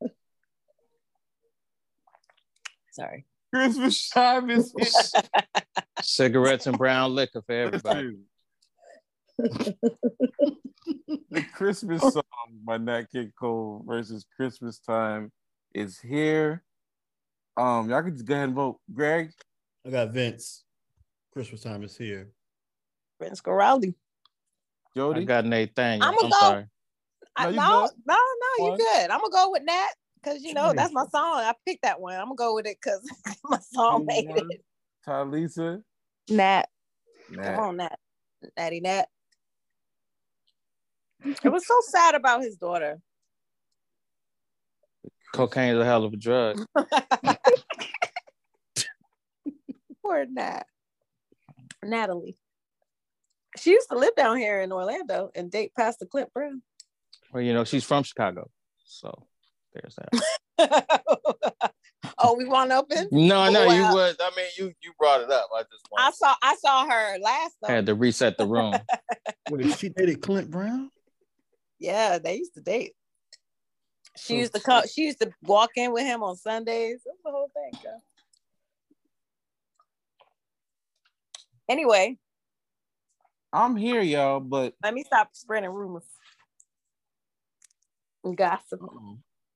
Sorry. Christmas time is here. Cigarettes and brown liquor for everybody. The Christmas song by Nat King Cole versus Christmas time is here. Um, y'all can just go ahead and vote. Greg, I got Vince. Christmas time is here. Vince Guaraldi. I Jody. got Nathaniel. I'ma I'm go- sorry. I, No, you no, good. no, no, you One. good. I'm gonna go with Nat because you know Nice. that's my song. I picked that one. I'm gonna go with it because my song made it. Talisa. Nat. Nat. Come on, Nat. Natty Nat. It was so sad about his daughter. Cocaine is a hell of a drug. Poor Nat. Natalie. She used to live down here in Orlando and date Pastor Clint Brown. Well, you know, she's from Chicago. So there's that. Oh, we want to open? No, no, you Wow. was. I mean, you you brought it up. I just I saw I saw her last though. had to reset the room. Wait, she dated Clint Brown? Yeah, they used to date. She So- used to come. She used to walk in with him on Sundays. That's the whole thing. girl. Anyway, I'm here, y'all, but let me stop spreading rumors. and Gossip.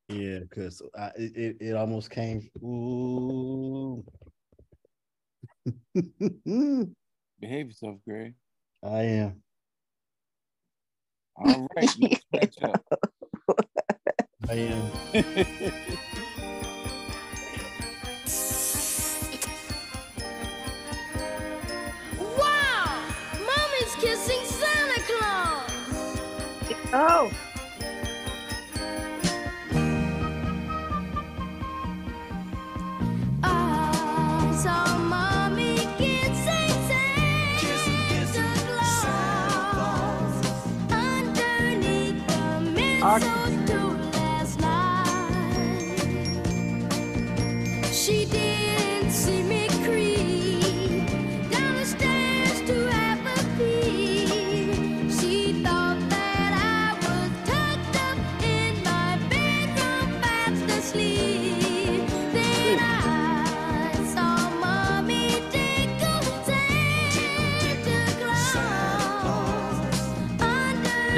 Yeah, because it, it it almost came. Ooh. behave yourself, Greg. I am. All right, let's catch. I am. Oh.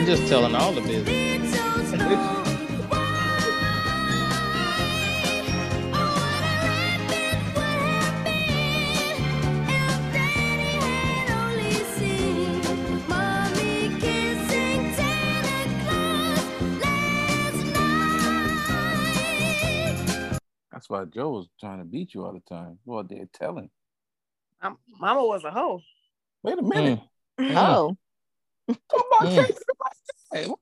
Just telling all the business. Mommy kissing Santa Claus last night. That's why Joe was trying to beat you all the time. Well, they're telling. Um, Mama was a hoe. Wait a minute. Oh. Mm.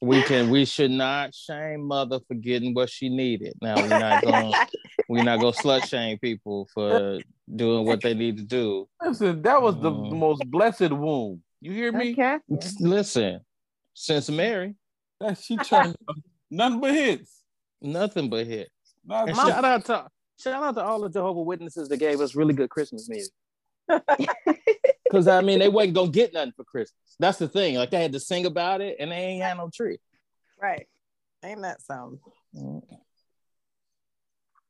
We can. We should not shame mother for getting what she needed. Now we're not going. we're not going to slut shame people for doing what they need to do. Listen, that was the, the most blessed womb. You hear me? Okay. Listen, since Mary, That she turned nothing but hits. nothing but hits. Not shout out to shout out to all the Jehovah Witnesses that gave us really good Christmas music. Because I mean, they wasn't gonna get nothing for Christmas. That's the thing. Like they had to sing about it, and they ain't had no tree. Right. Ain't that something?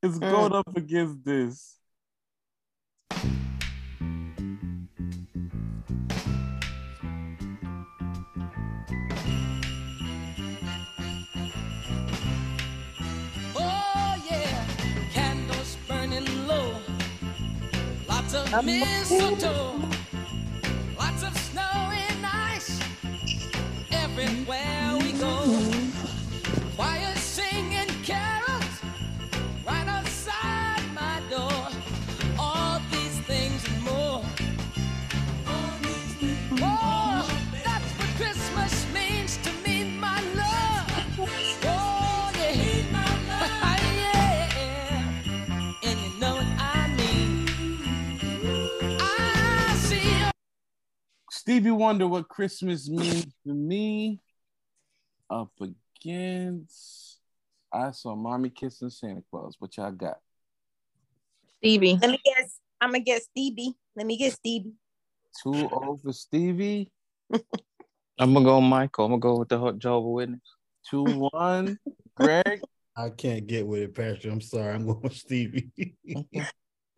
It's mm. going up against this. Mistletoe, Stevie Wonder, what Christmas means to me. Up against. I saw mommy kissing Santa Claus. What y'all got? Stevie. Let me guess. I'm gonna get Stevie. Let me get Stevie. Two over Stevie. I'm gonna go Michael. I'm gonna go with the Jehovah Witness. Two one. Greg. I can't get with it, Pastor. I'm sorry. I'm going with Stevie.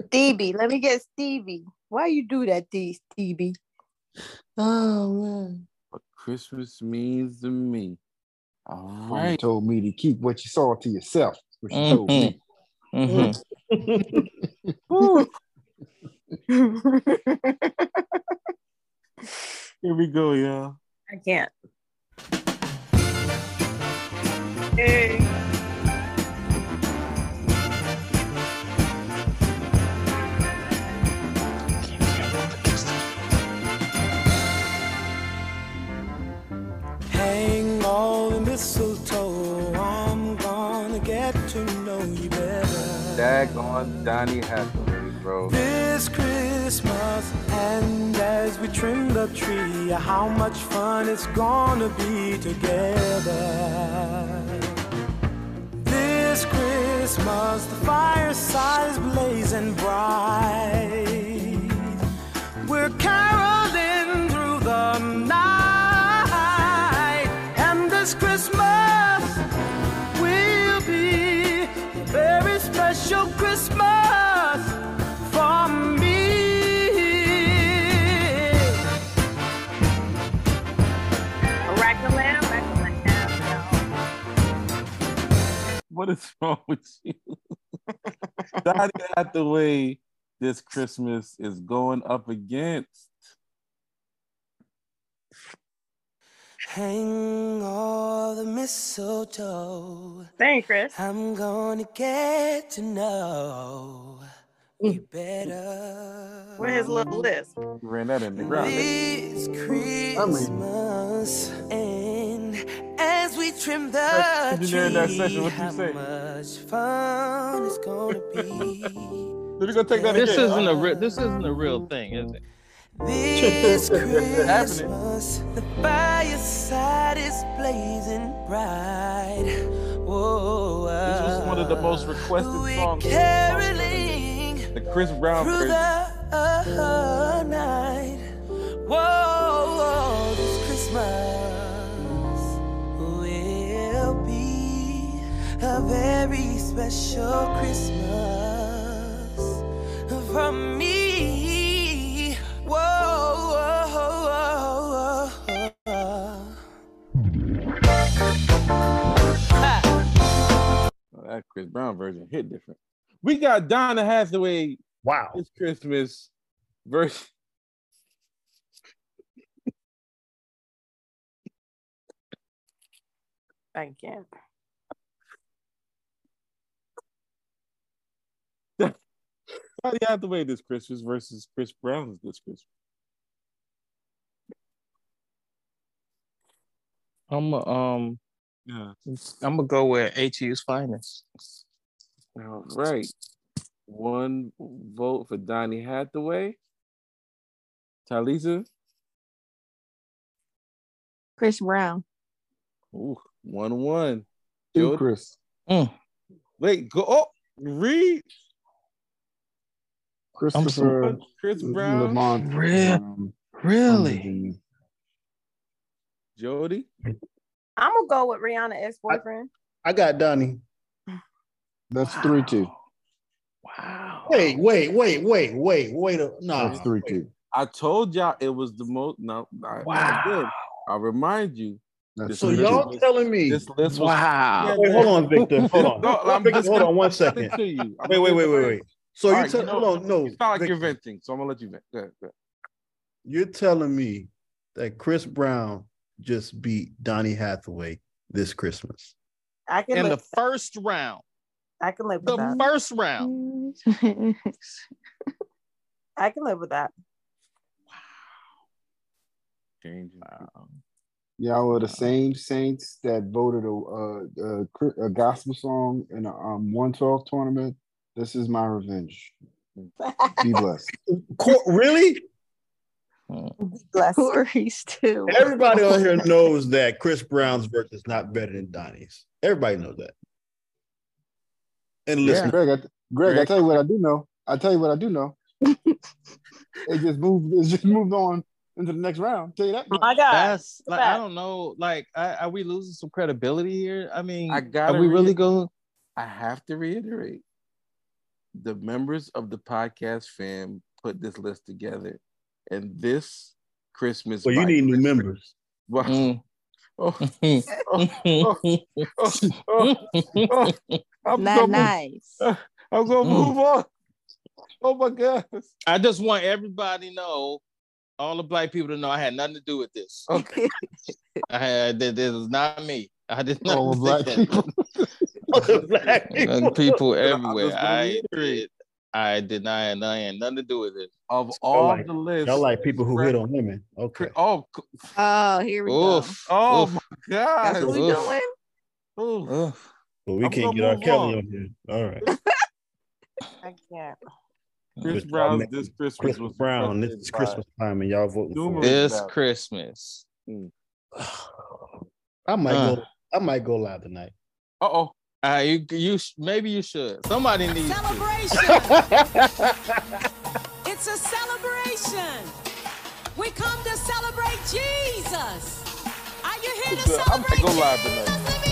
Stevie. Let me get Stevie. Why you do that, D Stevie? Oh man. What Christmas means to me. All right. Mama right. told me to keep what you saw to yourself. What she Mm-hmm. told me. Here we go, y'all. I can't. Hey. Daggone Donny Hathaway, bro. This Christmas, and as we trim the tree, how much fun it's gonna be together. This Christmas. The fireside is blazing bright. We're caroling through the night, Christmas for me. What is wrong with you? Donny Hathaway this Christmas is going up against. Hang all the mistletoe. Thank you, Chris. I'm gonna get to know you mm. better. Where's his little list? You ran that in the ground. This Christmas, and as we trim the Did you hear that session? What you how say? much fun it's gonna be. Let me go take that This again. isn't a real. This isn't a real thing, is it? This. Christmas, the fireside is blazing bright. Whoa, This was uh, one of the most requested songs. caroling The Chris Brown through the uh, night. Whoa, this Christmas will be a very special Christmas for me. Brown version hit different. We got Donny Hathaway Wow. this Christmas verse. Thank you. Donny Hathaway this Christmas versus Chris Brown this Christmas. I'm a, um. Yeah. I'm gonna go with HU's finest. All right. One vote for Donny Hathaway. Talisa. Chris Brown. Ooh, one one. Two Jody? Chris. Wait, go. Oh, read. Christopher Chris Brown. Lamont. Really? um, Really? Jody. I'm gonna go with Rihanna ex boyfriend. I got Donny. That's three two. Wow. Wait, wait, wait, wait, wait, wait. A, nah. That's three two. I told y'all it was the most. No, I, I did. I'll remind you. That's So y'all this- telling me? This list was. Wow. Wait, hold on, Victor. Hold on. No, I'm Victor, just hold on one gonna second. to you. I'm Wait, wait, wait, wait, wait. So All you right, tell you hold know, on, no. You sound like Victor, you're venting, so I'm gonna let you vent. Go ahead, go ahead. You're telling me that Chris Brown just beat Donny Hathaway this Christmas. I can In live. the first round. I can live with that. The that. first round. I can live with that. Changing. Y'all are the same saints that voted a, a, a, a gospel song in a um, 112 tournament. This is my revenge. Be blessed. Court, really? Bless. Corey's too. Everybody on here knows that Chris Brown's verse is not better than Donny's. Everybody knows that. And listen, Greg, I, Greg, I tell you what I do know. I tell you what I do know. it just moved. It just moved on into the next round. Tell you that. much. My God. That's like I don't know. Like, I, are we losing some credibility here? I mean, I gotta are we really read- going? I have to reiterate the members of the podcast fam put this list together, and this Christmas. well, you by need new members. Wow. Mm. Oh, oh, oh, oh. I'm Not gonna, nice. I'm gonna Mm. move on. Oh my God. I just want everybody to know, all the black people to know, I had nothing to do with this. Okay. I had this is not me. I did not. All the black people. Black Young people. people I'm everywhere. just I reiterate. Did. I deny not. And I had nothing to do with it. Of all like- the lists, Y'all like people who hit on women. Okay. Oh, c- Oh, here we Oof. oh Oof. my go. That's what God. we doing. Ooh. Oof. Well, we I'm can't get our Kelly on. on here. All right. I can't. Chris Chris Brown- this Christmas Chris was Brown, this is Christmas time, and y'all voting for Numerous- it. It's it. Christmas. I might Uh. go. I might go live tonight. Uh-oh. Uh, you you maybe you should. Somebody needs to. Celebration. it's a celebration. We come to celebrate Jesus. Are you here to I might celebrate go live Jesus? tonight.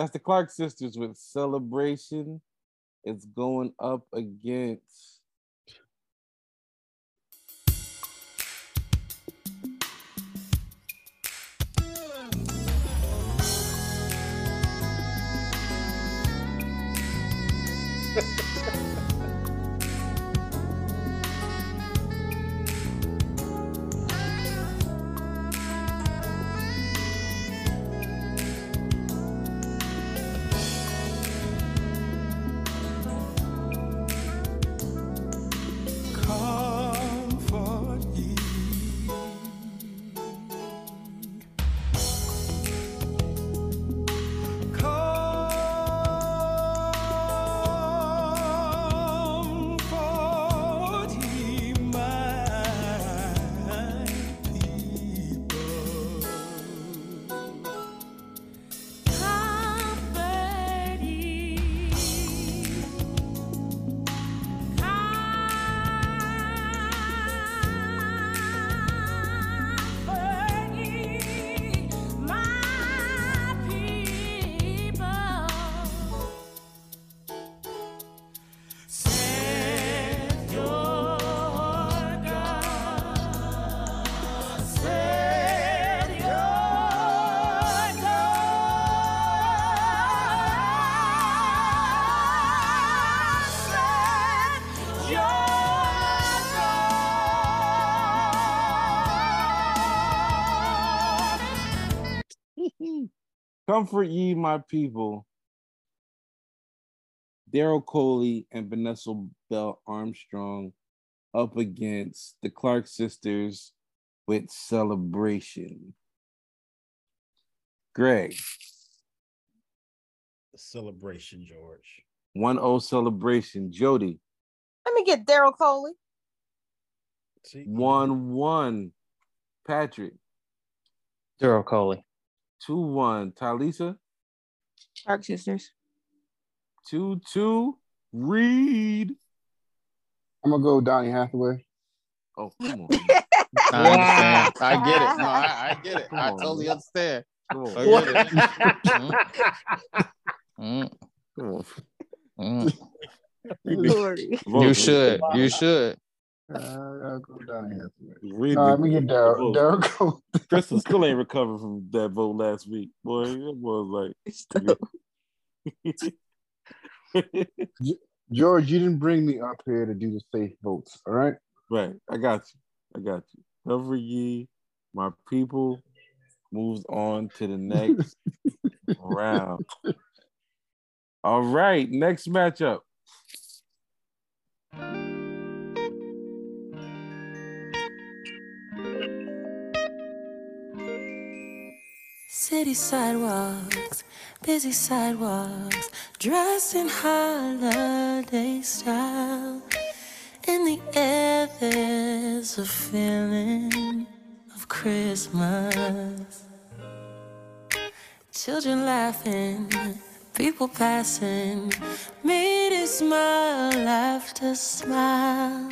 That's the Clark sisters with celebration. It's going up against. Comfort ye my people. Daryl Coley and Vanessa Bell Armstrong up against the Clark sisters with celebration. Greg, Celebration, George. 1 0 celebration. Jody, Let me get Daryl Coley. 1 1. Patrick, Daryl Coley. 2 1. Talisa, Clark sisters. 2 2. Reed. I'm gonna go Donny Hathaway. Oh, come on. I understand. I get it. No, I, I get it. I on, totally man. understand. Come on. I. Mm, mm, mm. You should. You should. Uh, I'll go Donny Hathaway. Reed No, the- let me get Daryl. vote. Daryl Cole. Crystal still ain't recovered from that vote last week. Boy, it was like George, you didn't bring me up here to do the safe votes. All right. Right. I got you. I got you. Cover ye, my people. moves on to the next round. All right, next matchup. City sidewalks, busy sidewalks, dressed in holiday style. In the air, there's a feeling of Christmas. Children laughing, people passing, made it smile after smile.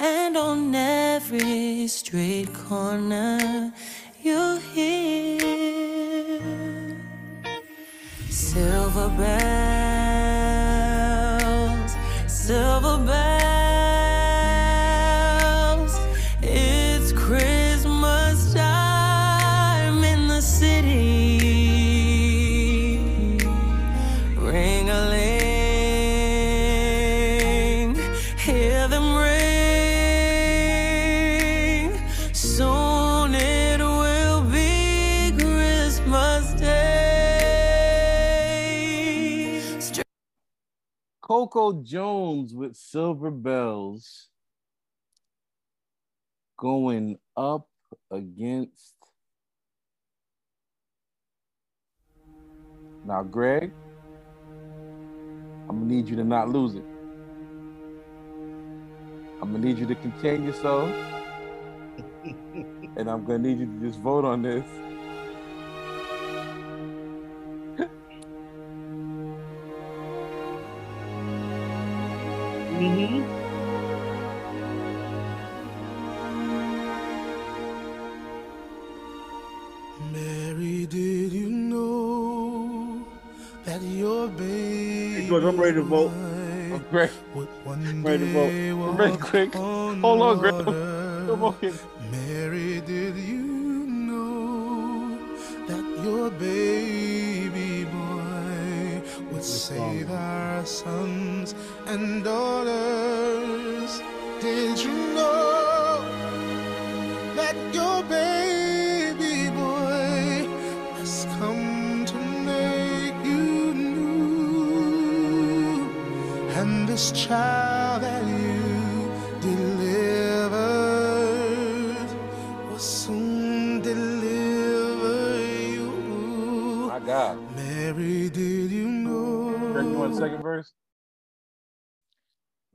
And on every street corner, you hear silver bells, silver bells. Coco Jones with Silver Bells going up against. Now, Greg, I'm gonna need you to not lose it. I'm gonna need you to contain yourself, and I'm gonna need you to just vote on this. Mm-hmm. Mary, did you know that your baby George, I'm ready to vote. I'm would one Ready to vote. I'm ready quick. Hold on, Greg. Come on. Mary, did you know that your baby save our sons and daughters? Did you know that your baby boy has come to make you new? And this child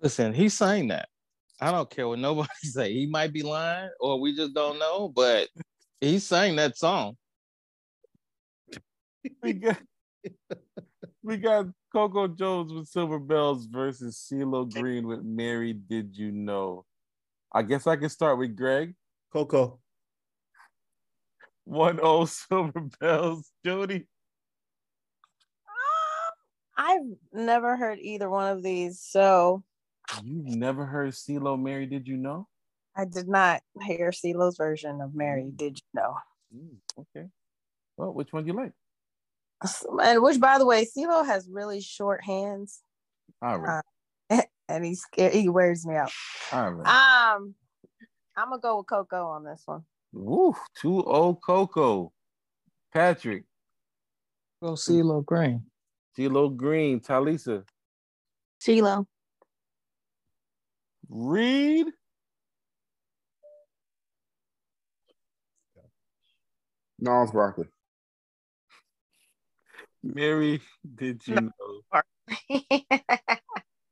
Listen, he sang that. I don't care what nobody say. He might be lying or we just don't know, but he sang that song. we got we got Coco Jones with Silver Bells versus CeeLo Green with Mary Did You Know? I guess I can start with Greg. Coco. One oh Silver Bells. Jody. Um, I've never heard either one of these, so You've never heard CeeLo Mary Did You Know? I did not hear CeeLo's version of Mary. Did you know? Mm, okay. Well, which one do you like? And which, by the way, CeeLo has really short hands, All right. and he's scared. He wears me out. All right. Um, I'm gonna go with Coco on this one. Woo, 2-0 Coco. Patrick. Go CeeLo Green. CeeLo Green. Talisa. CeeLo. Reed. Gnarls Barkley. Mary, did you know?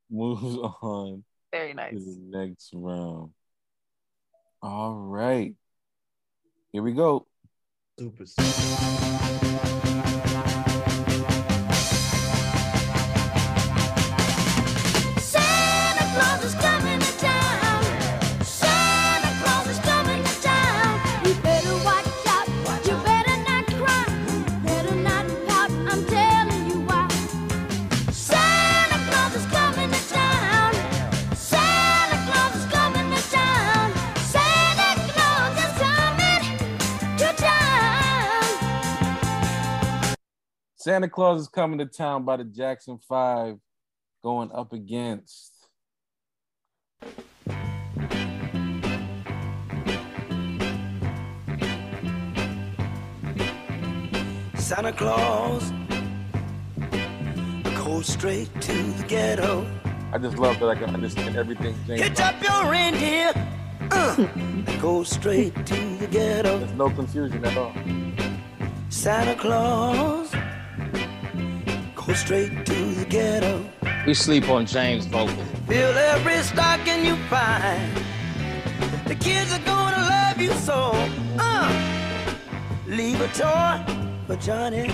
Moves on Very to nice. the next round. All right. Here we go. Stupid. Santa Claus is coming to town by the Jackson Five, going up against. Santa Claus go straight to the ghetto. I just love that I can understand everything James Hitch up your reindeer. Uh, go straight to the ghetto. There's no confusion at all. Santa Claus go straight to the ghetto. We sleep on James' vocal. Fill every stocking you find. The kids are gonna love you so. Uh, leave a toy for Johnny.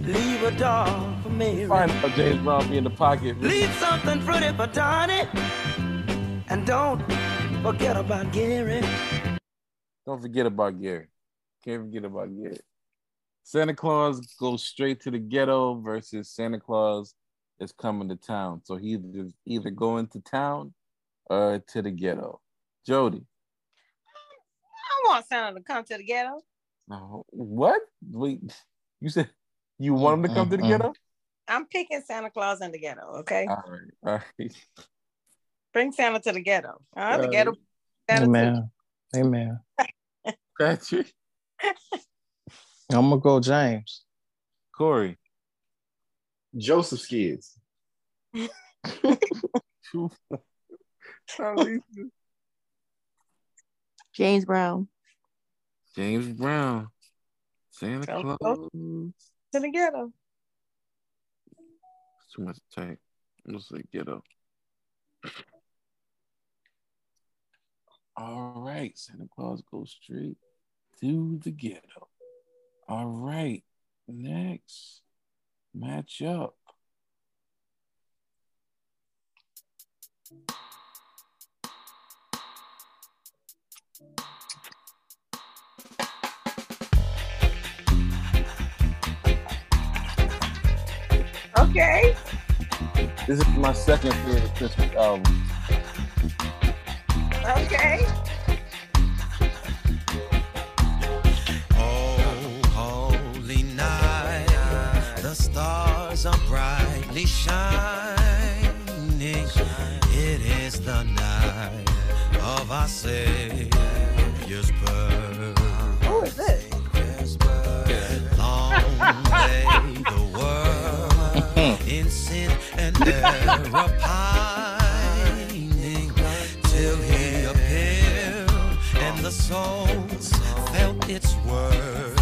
Leave a doll for Mary. Find out James Brown be in the pocket. Leave something pretty for Donnie. And don't forget about Gary. Don't forget about Gary. Can't forget about Gary. Santa Claus goes straight to the ghetto versus Santa Claus is coming to town. So he either, either going to town or to the ghetto. Jody, I want Santa to come to the ghetto. no, what? Wait, you said you want him to come to the ghetto? I'm picking Santa Claus in the ghetto, okay? All right, all right. Bring Santa to the ghetto. Uh, the Uh, ghetto. Santa Amen. Amen. Patrick, I'm gonna go James. Corey, Joseph's kids. James Brown. James Brown, Santa Claus. go. to the ghetto. Too much tank. I'm gonna say ghetto. All right, Santa Claus goes straight to the ghetto. All right, next matchup. Okay. This is my second favorite Christmas album. Okay. Brightly shining. It is the night of our Savior's birth. Who is this? Long lay the world in sin and error pining till he appeared and the souls felt its worth.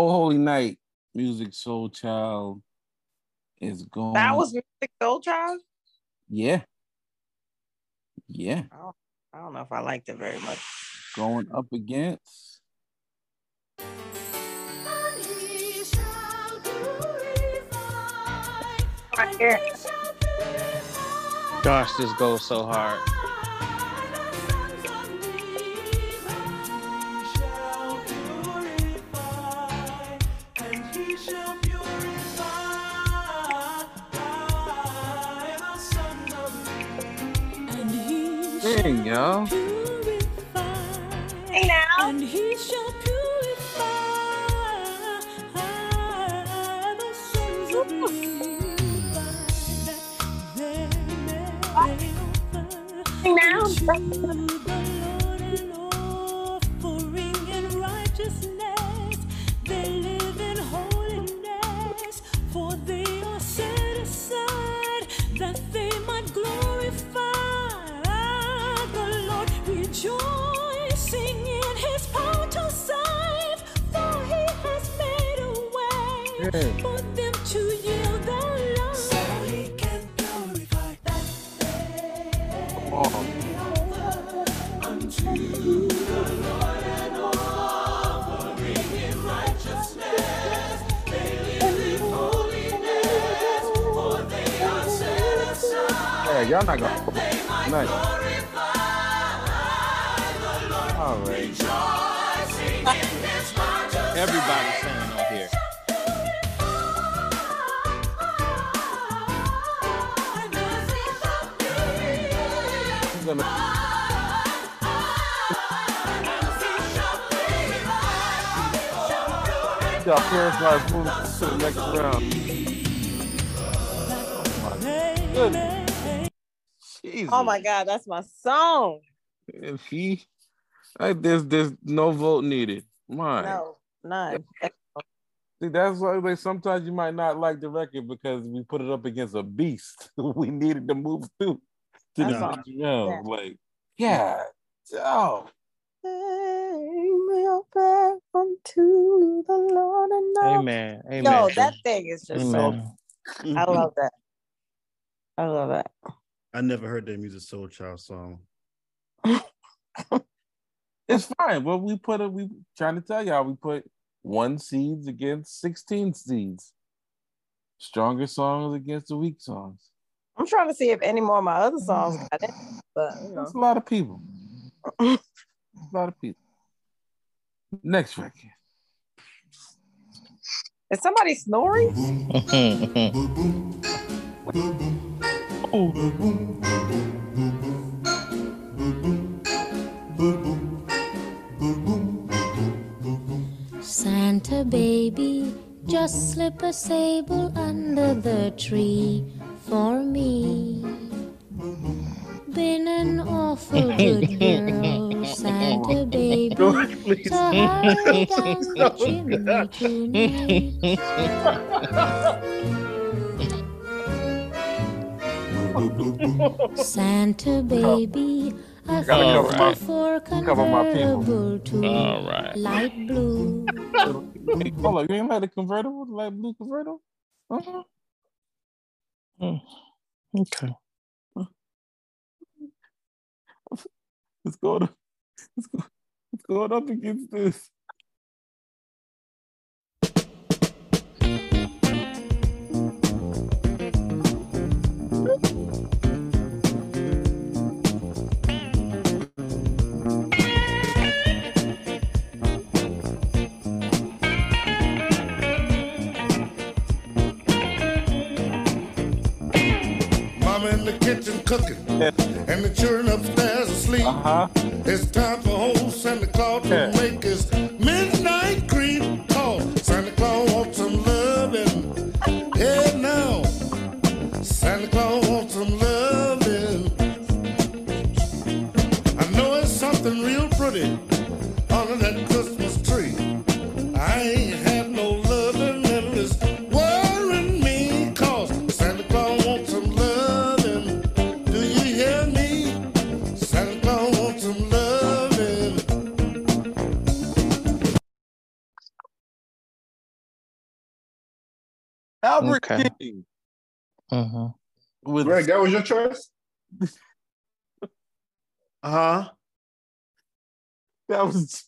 Oh Holy Night, Musiq Soulchild is going. That was Mystic Soul Child. yeah, yeah, oh, I don't know if I liked it very much. going up against. Right here. Gosh, this goes so hard. Dang, y'all. Hey now. And he shall purify the sons of Levi, that they may Hey now. Good. For them to yield their love. So he can glorify that day. Oh. Unto the Lord and offering in righteousness. They live in holiness, for they are set aside. Yeah, y'all not gonna. Nice. All right. Everybody saying. Y'all parents move to the next round. Oh my goodness. Oh my god, that's my song. If he, like, there's there's no vote needed. Mine. No, none. See, that's why sometimes you might not like the record because we put it up against a beast. we needed to move through to That's the next round. Like, yeah, oh, unto the Lord and now. Amen. Amen. Yo, that thing is just Amen. so. I mm-hmm. love that. I love that. I never heard that Musiq Soulchild song. it's fine. Well, we put it. We trying to tell y'all we put one seeds against sixteen seeds. Stronger songs against the weak songs. I'm trying to see if any more of my other songs got it, but you know. That's a lot of people. a lot of people. Next record. Is somebody snoring? Santa baby, just slip a sable under the tree for me. Been an awful good girl, Santa baby. So hurry down the chimney tonight. Santa baby, a Gotta cover my- for cover my people. convertible to All right. light blue. Hey, hold on, you ain't like the convertible, the light blue convertible? Uh-huh. Okay. It's going up. It's go- it's going up against this. Mama in the kitchen cooking, and the children upstairs asleep. Uh-huh. It's time for old Santa Claus to make his midnight Okay. King. Uh-huh. With Greg, that was your choice? Uh-huh. That was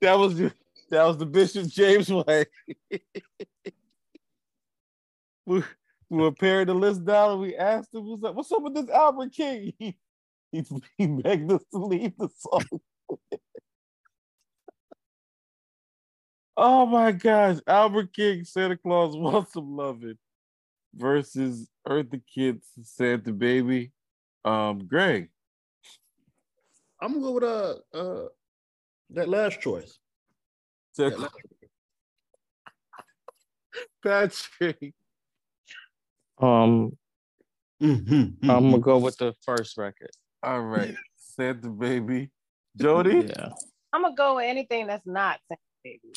that was the- that was the Bishop James way. we, we were paring the list down and we asked him, "What's up? What's up with this Albert King?" He, he, he begged us to leave the song. oh my gosh, Albert King, Santa Claus wants some loving versus Eartha Kitt's Santa Baby. Um, Greg. I'm gonna go with uh uh that last choice. Santa That last- Patrick. Um, Mhm, I'm gonna go with the first record. All right, Santa Baby. Jody. Yeah. I'm gonna go with anything that's not Santa Baby.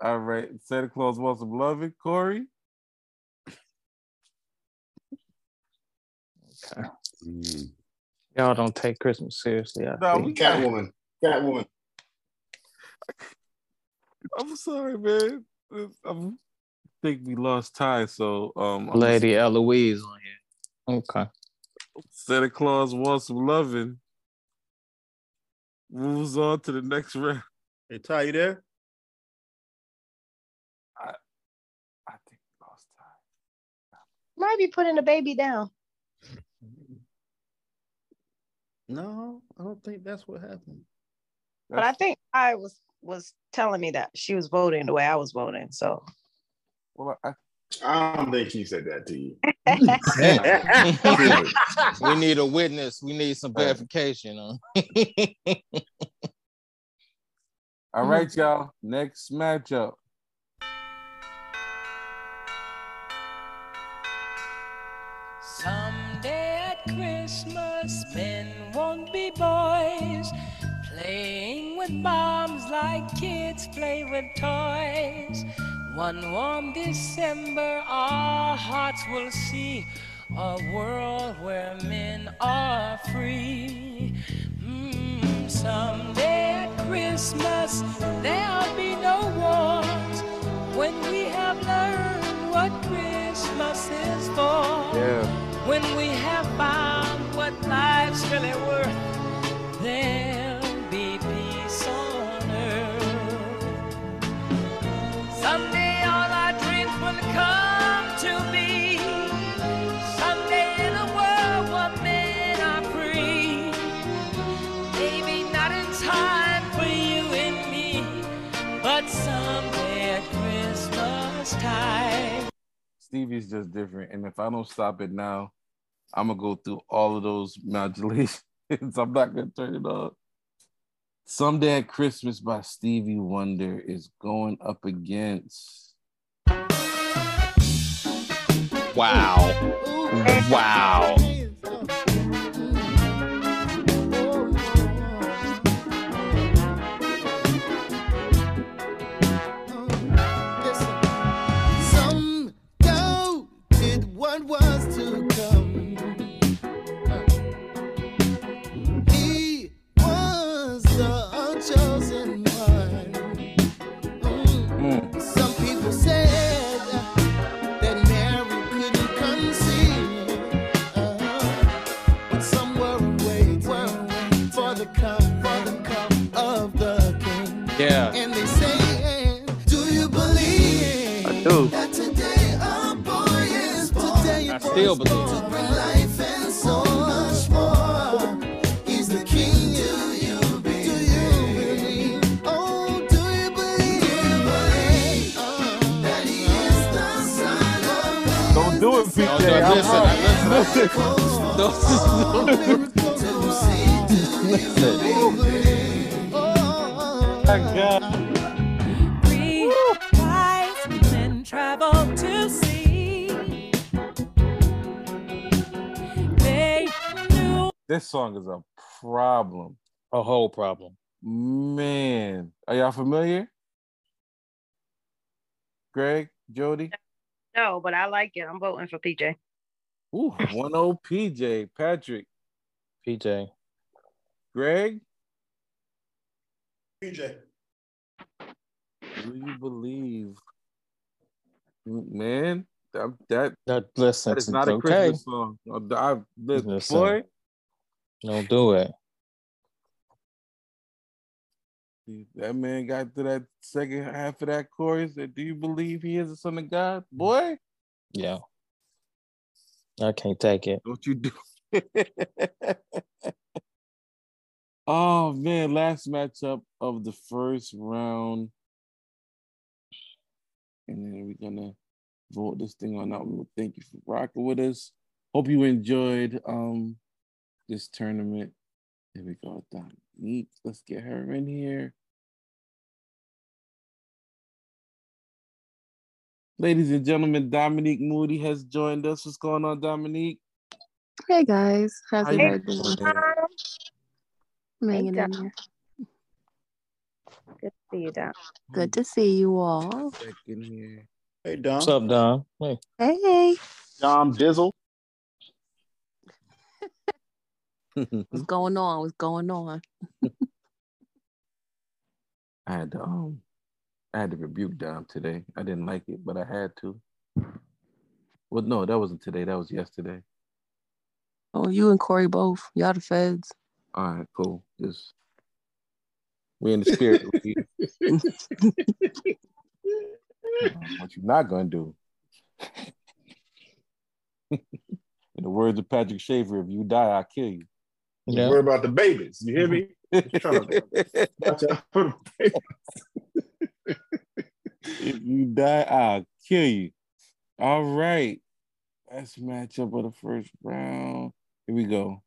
All right, Santa Claus wants some loving. Corey. Okay. Mm. Y'all don't take Christmas seriously. I No, think. we got. Catwoman. Catwoman. I'm sorry, man. I think we lost tie, so um, I'm Lady Eloise on here. Okay. Santa Claus wants some loving. Moves on to the next round. Hey Ty, you there? I I think we lost tie. Might be putting the baby down. No, I don't think that's what happened. But I think I was was telling me that she was voting the way I was voting. So Well, I, I don't think she said that to you. we need a witness. We need some verification. On. all right, y'all. Next matchup. With toys. One warm December, our hearts will see a world where men are free. Mm, someday at Christmas, there'll be no wars when we have learned what Christmas is for. Yeah. When we have found what life's really worth, there'll Stevie's just different. And if I don't stop it now, I'm gonna go through all of those modulations. I'm not gonna turn it off. Someday at Christmas by Stevie Wonder is going up against Wow. Wow. Son of God? Don't do it, PJ. No, no, I'm listen, out. I- listen. My God. This song is a problem. A whole problem. Man. Are y'all familiar? Greg, Jody? no, but I like it. I'm voting for PJ. Ooh, 1 0 PJ. Patrick, PJ. Greg, PJ. do you believe? Man, that, that, That, listen, that is it's not a okay. Christmas song. I, I, listen, Listen. boy, Don't do it. that man got to that second half of that chorus. That, do you believe he is the son of God? Boy, Yeah. I can't take it. Don't you do Oh man, last matchup of the first round. And then we're gonna vote this thing on out. Thank you for rocking with us. Hope you enjoyed um this tournament. Here we go, Dominique. Let's get her in here. Ladies and gentlemen, Dominique Moody has joined us. What's going on, Dominique? Hey guys, how's How you everybody doing? doing? I'm hanging in Dom. there. Good to see you, Dom. Good to see you all. Back in here. Hey, Dom. What's up, Dom? Hey. Hey, Dom Dizzle. what's going on? What's going on? I had to um I had to rebuke Dom today. I didn't like it, but I had to. Well, no, that wasn't today. That was yesterday. Oh, you and Corey both. Y'all the feds. All right, cool. Just we in the spirit. We- what you're not gonna do. in the words of Patrick Shaver, if you die, I'll kill you. Yeah. Worry about the babies. You hear me? To watch out for the babies. if you die, I'll kill you. All right. Last matchup of the first round. Here we go.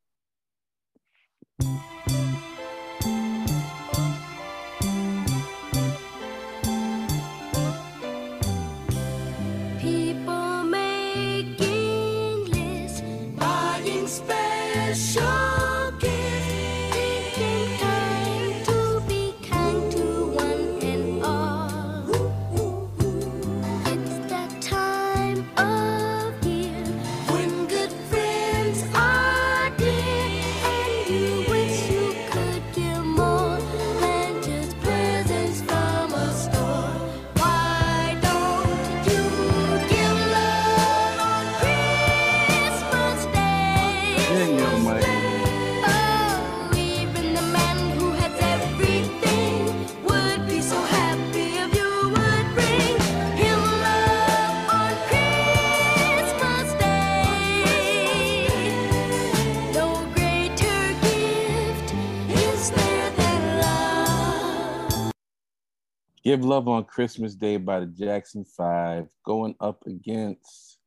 Give Love on Christmas Day by the Jackson Five going up against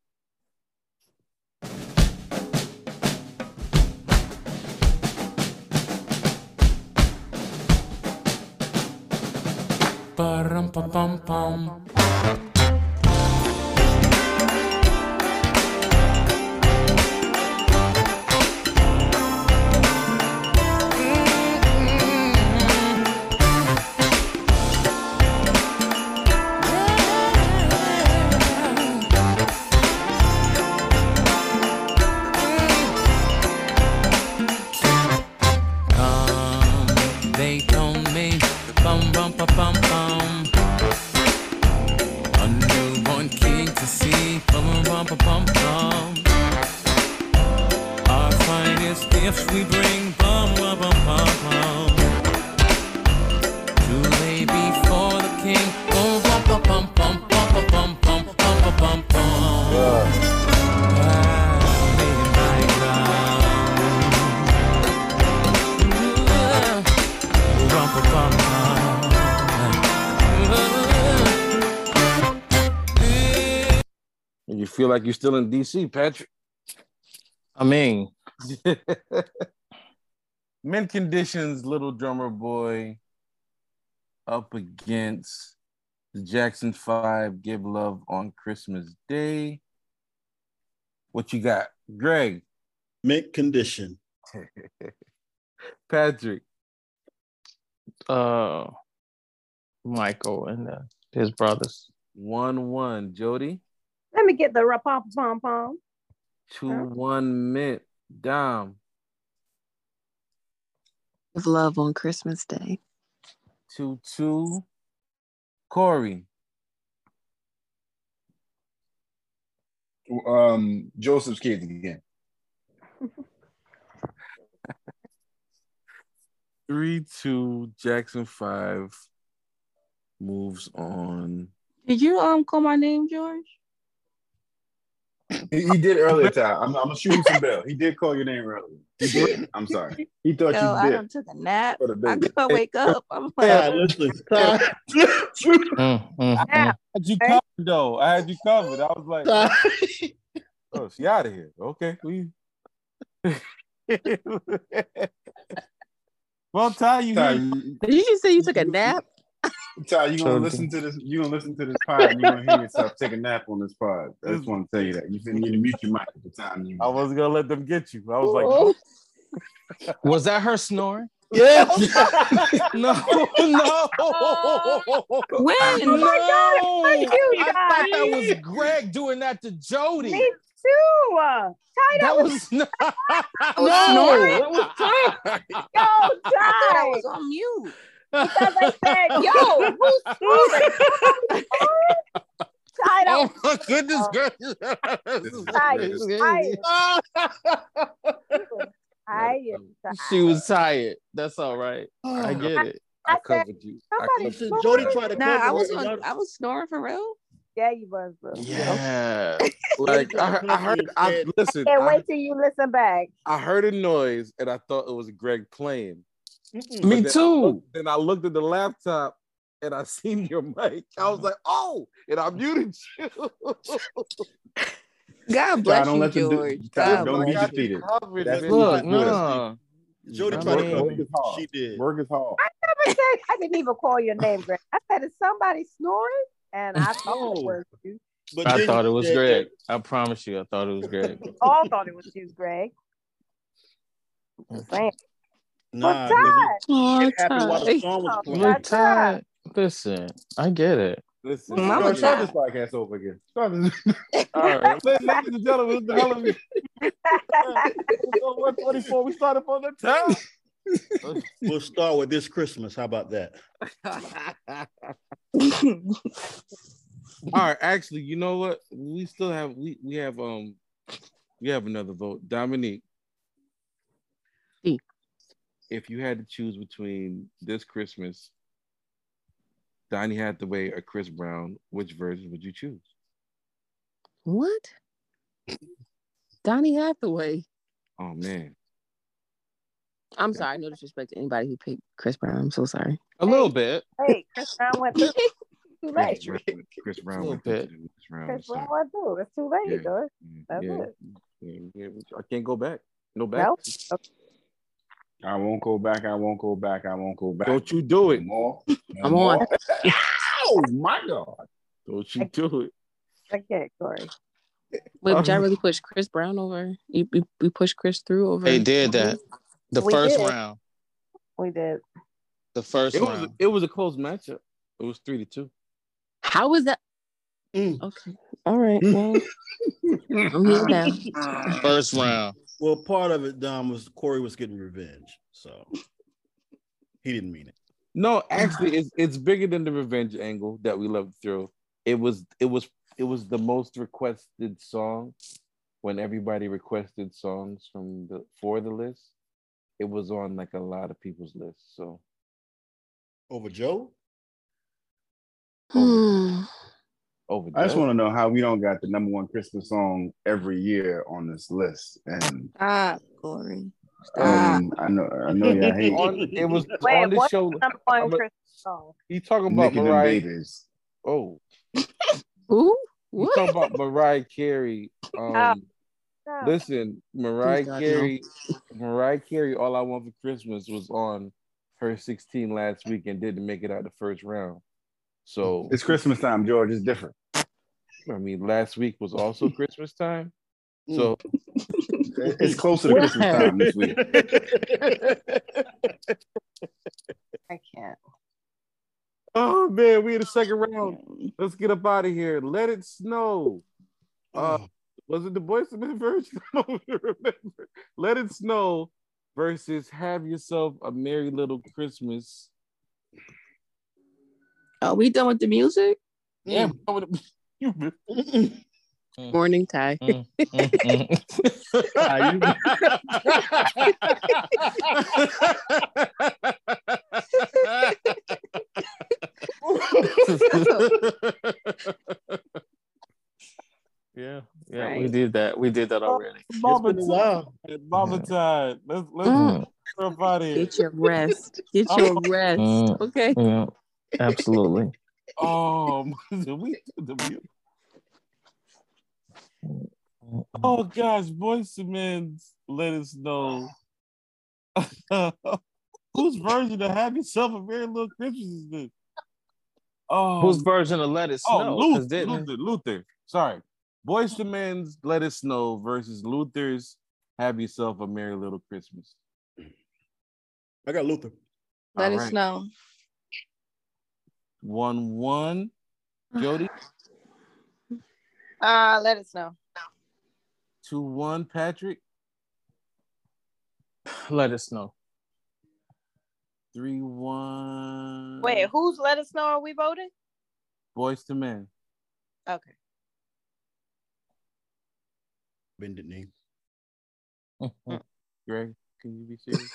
Ba-rum-pa-bum-bum. Gifts we bring, bum bum bum bum bum. To lay before the king, bum bum bum bum bum bum bum bum bum bum bum bum. Ah, lay You feel like you're still in DC, Patrick? I mean, Mint Condition's, Little Drummer Boy up against the Jackson Five, Give Love on Christmas Day. What you got, Greg? Mint condition. Patrick. uh, Michael and uh, his brothers. One one. Jody. Let me get the rap, pom pom pom. Two one mint. Dom. Give love on Christmas Day. Two two. Corey. Um, Joseph's kids again. Three two. Jackson Five moves on. Did you um call my name, George? He, he did earlier, Ty. I'm, I'm gonna shoot him some bell. He did call your name earlier. He did. I'm sorry. He thought Yo, you I did. done took a nap. For the I baby. couldn't wake up. I'm Ty, like, listen, Ty, Mm, mm, I mm. had you covered though. I had you covered. I was like, oh, she out of here. Okay, we. well, Ty, you Ty, here. you, Did you just say you took a nap? Ty, you gonna listen to this? You gonna listen to this pod? and You gonna hear yourself take a nap on this pod? I just want to tell you that. You need to mute your mic at the time. You I wasn't gonna let them get you. I was like, Was that her snoring? Yes. No, no. When? No. Oh my God, thank you, I thought that was Greg doing that to Jody. Me too. Uh, Ty, That was not. was no, that was Ty. Yo, I thought I Ty. was on mute. Because I said, yo, who's snoring? Ty, that Oh my goodness oh. gracious. Ty. This I, I, she was tired. That's all right. I get it. I I covered you. I somebody covered Listen, snoring. Jody tried to Nah, cover I was on, y'all- I was snoring for real. Yeah, you was, bro. Yeah. Like I, I heard. I listen. Can't I, wait till you listen back. I heard a noise and I thought it was Greg playing. Me But then I too. looked- Then I looked at the laptop and I seen your mic. I was uh-huh. like, oh, and I muted you. God bless don't you, let them do- God, God don't bless you. defeated. Covered, That's man. Look, no. Jody tried to mean- cover Work is me. hard. She did. Work is hard. I never said I didn't even call your name, Greg. I said, "Is somebody snoring?" And I thought it oh. was you. But I thought it was said Greg. I promise you, I thought it was Greg. We all thought it was you, Greg. Mm. Just saying. that- Nah, Oh, it happened while the song was playing. Look, That's Ty, listen, I get it. Listen, Mama Start, start Ty. this podcast over again. Start this. all right, ladies and gentlemen, it's the hell of Episode 124. We started from the top. We'll start with this Christmas. How about that? All right, actually, you know what? We still have we we have um we have another vote. Dominique. E. If you had to choose between this Christmas, Donny Hathaway or Chris Brown, which version would you choose? What? Donny Hathaway. Oh man. I'm sorry, no disrespect to anybody who picked Chris Brown. I'm so sorry. A little bit. Hey, Chris Brown went through. Too late. Chris, Chris Brown Little went bit. into the. Chris. Brown went through. It's too late, Yeah. George. That's yeah, it. yeah, yeah, I can't go back. No back. No. I won't go back. I won't go back. I won't go back. Don't you do it. More. I'm on. Oh my God. Don't you do it. I can't, Corey. Wait, would y'all Um, really push Chris Brown over? You, we, we pushed Chris through over. They did that. The We first did. round. We did. The first It was it was a close matchup. It was three to two. How was that? Mm. Okay. All right. Well, I'm here now. First round. Well, part of it, Dom, was Corey was getting revenge, so he didn't mean it. No, actually, it's it's bigger than the revenge angle that we love to throw. It was it was it was the most requested song when everybody requested songs from the for the list. It was on like a lot of people's lists. So Over Joe? Hmm. Over. I just want to know how we don't got the number one Christmas song every year on this list. And Stop, Corey. Stop. um, I know, I know, y'all hate on, it was Wait, on the what's show. the number one a- Christmas song? You talking about Nick Mariah? babies. Oh, Who? you talking about Mariah Carey? Um, No. Listen, Mariah Please, God, no. Carey, Mariah Carey, all I want for Christmas was on her 16 last week and didn't make it out the first round. So It's Christmas time, George. It's different. I mean, last week was also Christmas time. So It's closer to Christmas time this week. I can't. oh man, we in the second round. Let's get up out of here. Let it snow. Uh, was it the Boyz II Men version? I don't remember. Let it snow versus have yourself a merry little Christmas. Are we done with the music? Yeah, Morning, Ty. Mm, mm, mm. yeah, yeah, we did that. We did that already. Mama been a while. Tide. Mama Tide. Let's let's Mm. get up out of here. Get your rest. Get your rest. Mm. Okay. Yeah, absolutely. Oh, did we the mute? Oh gosh, Boyz II Men, let us know. Whose version of Have Yourself a Merry Little Christmas is this? Oh, Whose version of Let It oh, Snow? 'Cause Luther, didn't- Luther, Luther. Sorry. Boyz II Men's Let It Snow versus Luther's Have Yourself a Merry Little Christmas. I got Luther. Let All us right. know. One one. Jody, Uh, let us know. two one. Patrick, Let us know. three one. Wait, who's let us know? Are we voting? Boyz II Men. Okay. Bended knee. Greg, can you be serious?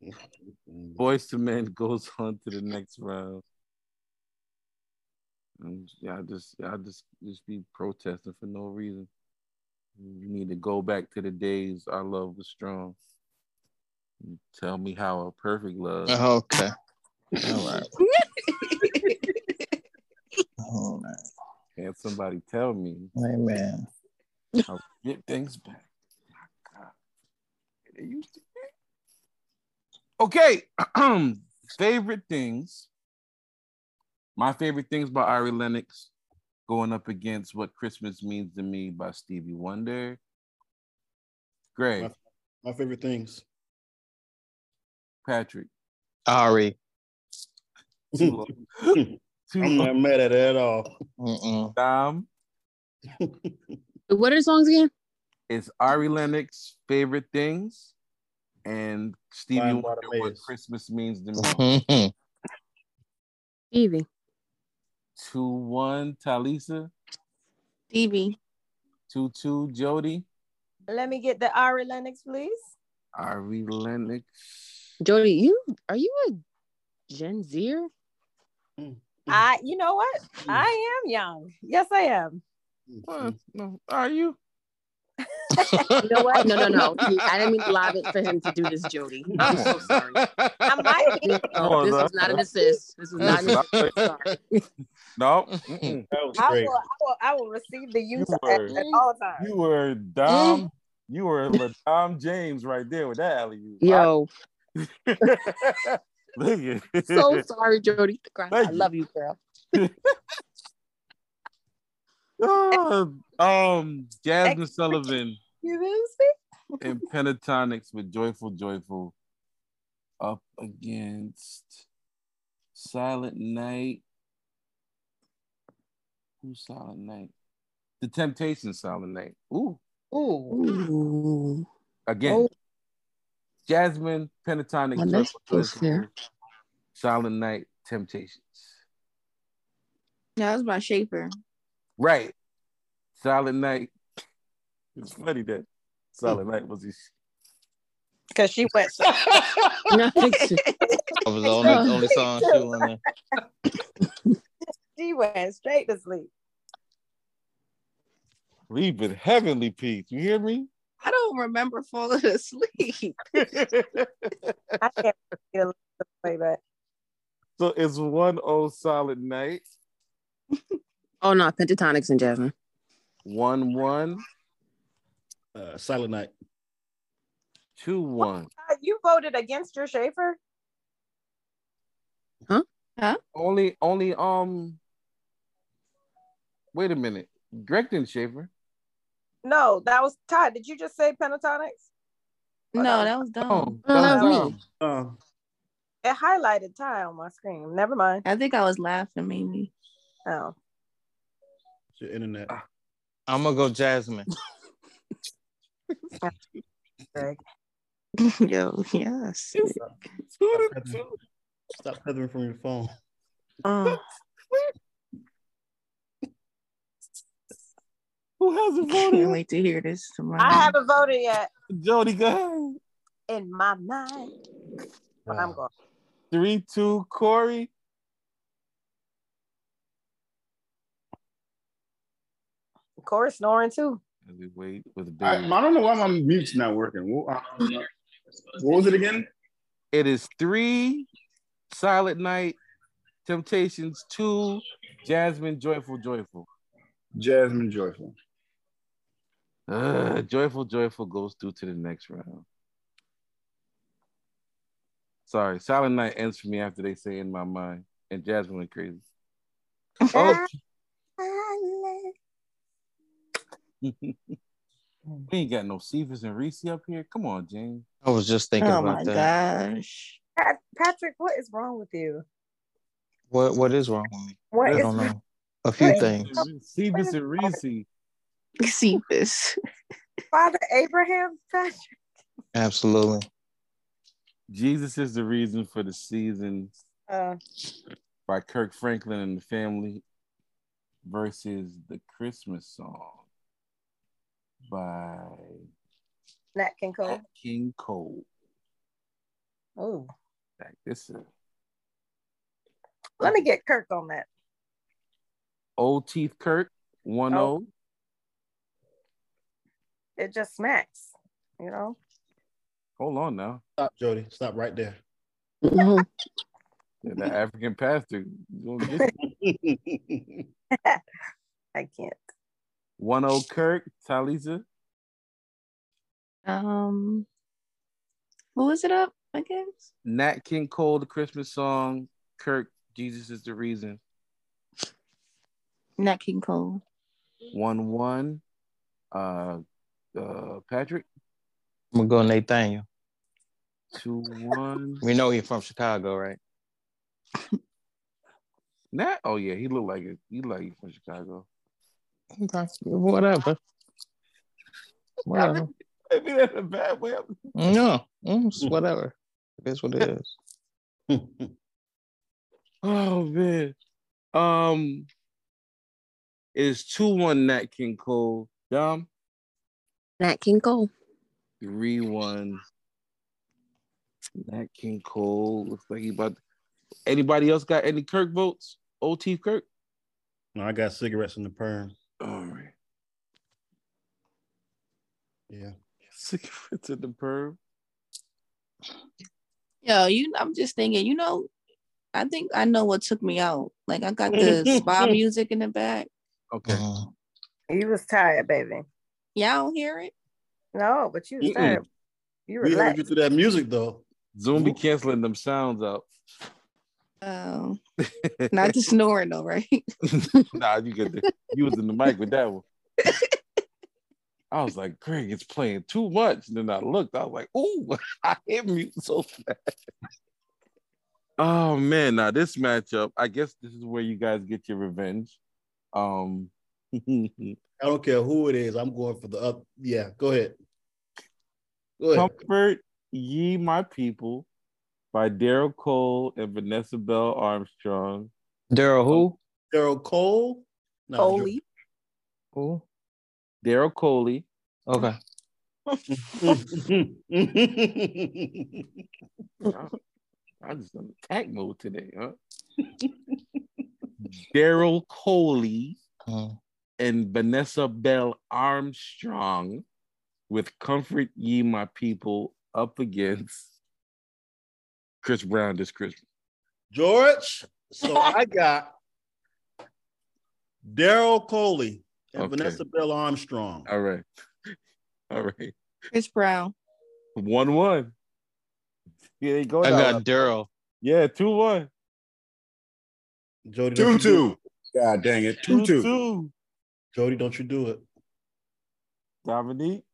Boyz II Men goes on to the next round. And y'all just y'all just just be protesting for no reason. You need to go back to the days our love was strong. And Tell me how a perfect love. Okay. All right. All right. Can't somebody tell me Amen. how to get things back? My God. They used to be. Okay. favorite things. My favorite things by Ari Lennox going up against What Christmas Means to Me by Stevie Wonder. Great. My, my favorite things. Patrick. Ari. Two, I'm not mad at it at all. Mm-mm. Dom. What are the songs again? It's Ari Lennox favorite things and Stevie Wonder what Christmas means to me. Mhm. Stevie. Two one Talisa. Stevie. Two two Jody. Let me get the Ari Lennox, please. Ari Lennox. Jody, you are you a Gen Zer? I, you know what? I am young. Yes, I am. What? No, are you? You know what? No, no, no. I didn't mean to lob it for him to do this, Jody. I'm so sorry. I might be. No, Oh, this is not an assist. This is not an assist. Sorry. No. mm-mm. That was I great. will, I will, I will receive the use You at, were- at all times. You were Dom. You were Dom James right there with that alley. Yo, Look at so sorry, Jody. I love you, girl. Ah, um, Jazmine Sullivan You lose and Pentatonix with Joyful Joyful up against Silent Night. Who's Silent Night? The Temptation Silent Night. Ooh. Ooh. Ooh. Again. Oh. Jazmine, Pentatonix, My next Joyful post Joyful, here. Silent Night, Temptations. That was by Shaper. Right. Silent Night. It's funny that Silent Night mm. was his Because she went. No, That was the only, only song she wanted. she went straight to sleep. Leave with heavenly peace. You hear me? I don't remember falling asleep. I can't get a play back. So it's one old solid night. Oh no, Pentatonix and Jazmine. One one, Uh, Silent Night. two one. Uh, You voted against your Schaefer? Huh? Huh? Only only um wait a minute. Greg didn't Schaefer. No, that was Todd. Did you just say Pentatonix? No, that was Oh, dumb. Oh, that was me. Uh, It highlighted Ty on my screen. Never mind. I think I was laughing maybe. Oh. it's your internet. I'm gonna go Jazmine. Greg. Yo, yes. Stop feathering from your phone. Mm. Who hasn't voted? Can't wait to hear this tomorrow. I haven't voted yet. Jody, go ahead. In my mind. But I'm going. Three, two, Corey. Corey snoring too. As we wait with the I. I don't know why my mute's not working. What, uh, what was it again? It is three, Silent Night, Temptations, two, Jazmine, Joyful, Joyful. Jazmine Joyful. Uh, joyful, joyful goes through to the next round. Sorry, Silent Night ends for me after they say in my mind, and Jazmine went crazy. Oh, we ain't got no Cephas and Reese up here. Come on, James. I was just thinking oh about my that. gosh. Pat- Patrick, what is wrong with you? What what is wrong with me? What I is don't know. A few What? things. Cephas and Reese. See this. Father Abraham, Patrick? Absolutely. Jesus is the reason for the season Uh, by Kirk Franklin and the family versus the Christmas song by Nat King Cole. King Cole. Oh, Like this is let me get Kirk on that. Old Teeth Kirk, 1 0. It just smacks, you know. Hold on now. Stop, Jody. Stop right there. Mm-hmm. Yeah, the African pastor. gonna get. I can't. 1 0 Kirk, Talisa. Um, who is it up against? Nat King Cole, the Christmas song. Kirk, Jesus is the reason. Nat King Cole. 1 1. Uh, uh, Patrick, I'm gonna go Nathaniel. 2 1. We know he's from Chicago, right? Nat, oh yeah, he looked like it. He looked like he's from Chicago. Okay. Whatever. Whatever. I mean, that's a bad way. No, it's whatever. It is what it is. Oh man. Um it's 2-1 Nat King Cole. Dom, Nat King Cole. 3-1. Nat King Cole. Looks like he about anybody else got any Kirk votes? OT Kirk? No, I got cigarettes in the perm. All right. Yeah. Cigarettes in the perm. Yo, you. I'm just thinking. You know, I think I know what took me out. Like I got the spa music in the back. Okay. You was tired, baby. Y'all don't hear it? No, but you was Mm-mm. tired. You We heard relaxed. you through that music though. Zoom be canceling them sounds out. Um, not the snoring though, right? nah, you get the you was in the mic with that one. I was like, Greg, it's playing too much. And then I looked, I was like, ooh, I hit mute so fast. Oh man, now this matchup, I guess this is where you guys get your revenge. Um I don't care who it is. I'm going for the up. Yeah, go ahead. Go ahead. Comfort Ye My People by Daryl Cole and Vanessa Bell Armstrong. Daryl who? Daryl Cole. No, Holy. Who? Daryl Coley. Okay. I'm just on attack mode today, huh? Daryl Coley Mm. and Vanessa Bell Armstrong with Comfort Ye My People up against Chris Brown this Christmas. George. So I got Daryl Coley and Okay. Vanessa Bell Armstrong. All right. All right. Chris Brown. One one. Yeah, they go I now. got Daryl. Yeah, two one. Jody, Two don't do two. God dang it. two two. Jody, don't you do it. Dominique.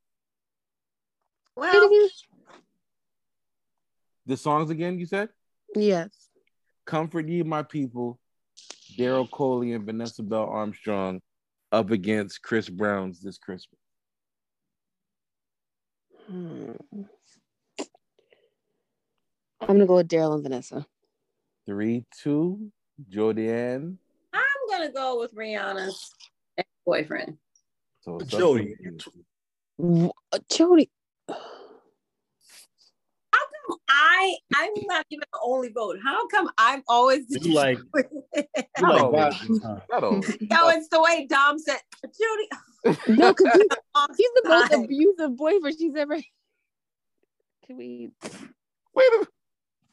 Well, The songs again, you said? Yes. Comfort Ye My People, Daryl Coley and Vanessa Bell Armstrong up against Chris Brown's This Christmas. Hmm. I'm gonna go with Daryl and Vanessa. Three, two, Jordan. I'm gonna go with Rihanna's ex-boyfriend. So Jody. Uh, Jody. How come I I'm not even the only vote? How come I'm always You like you like always. Valentine's time. Not. No, it's the way Dom said, Judy. No, because he's, he's the most abusive boyfriend she's ever. Can we? Wait a minute.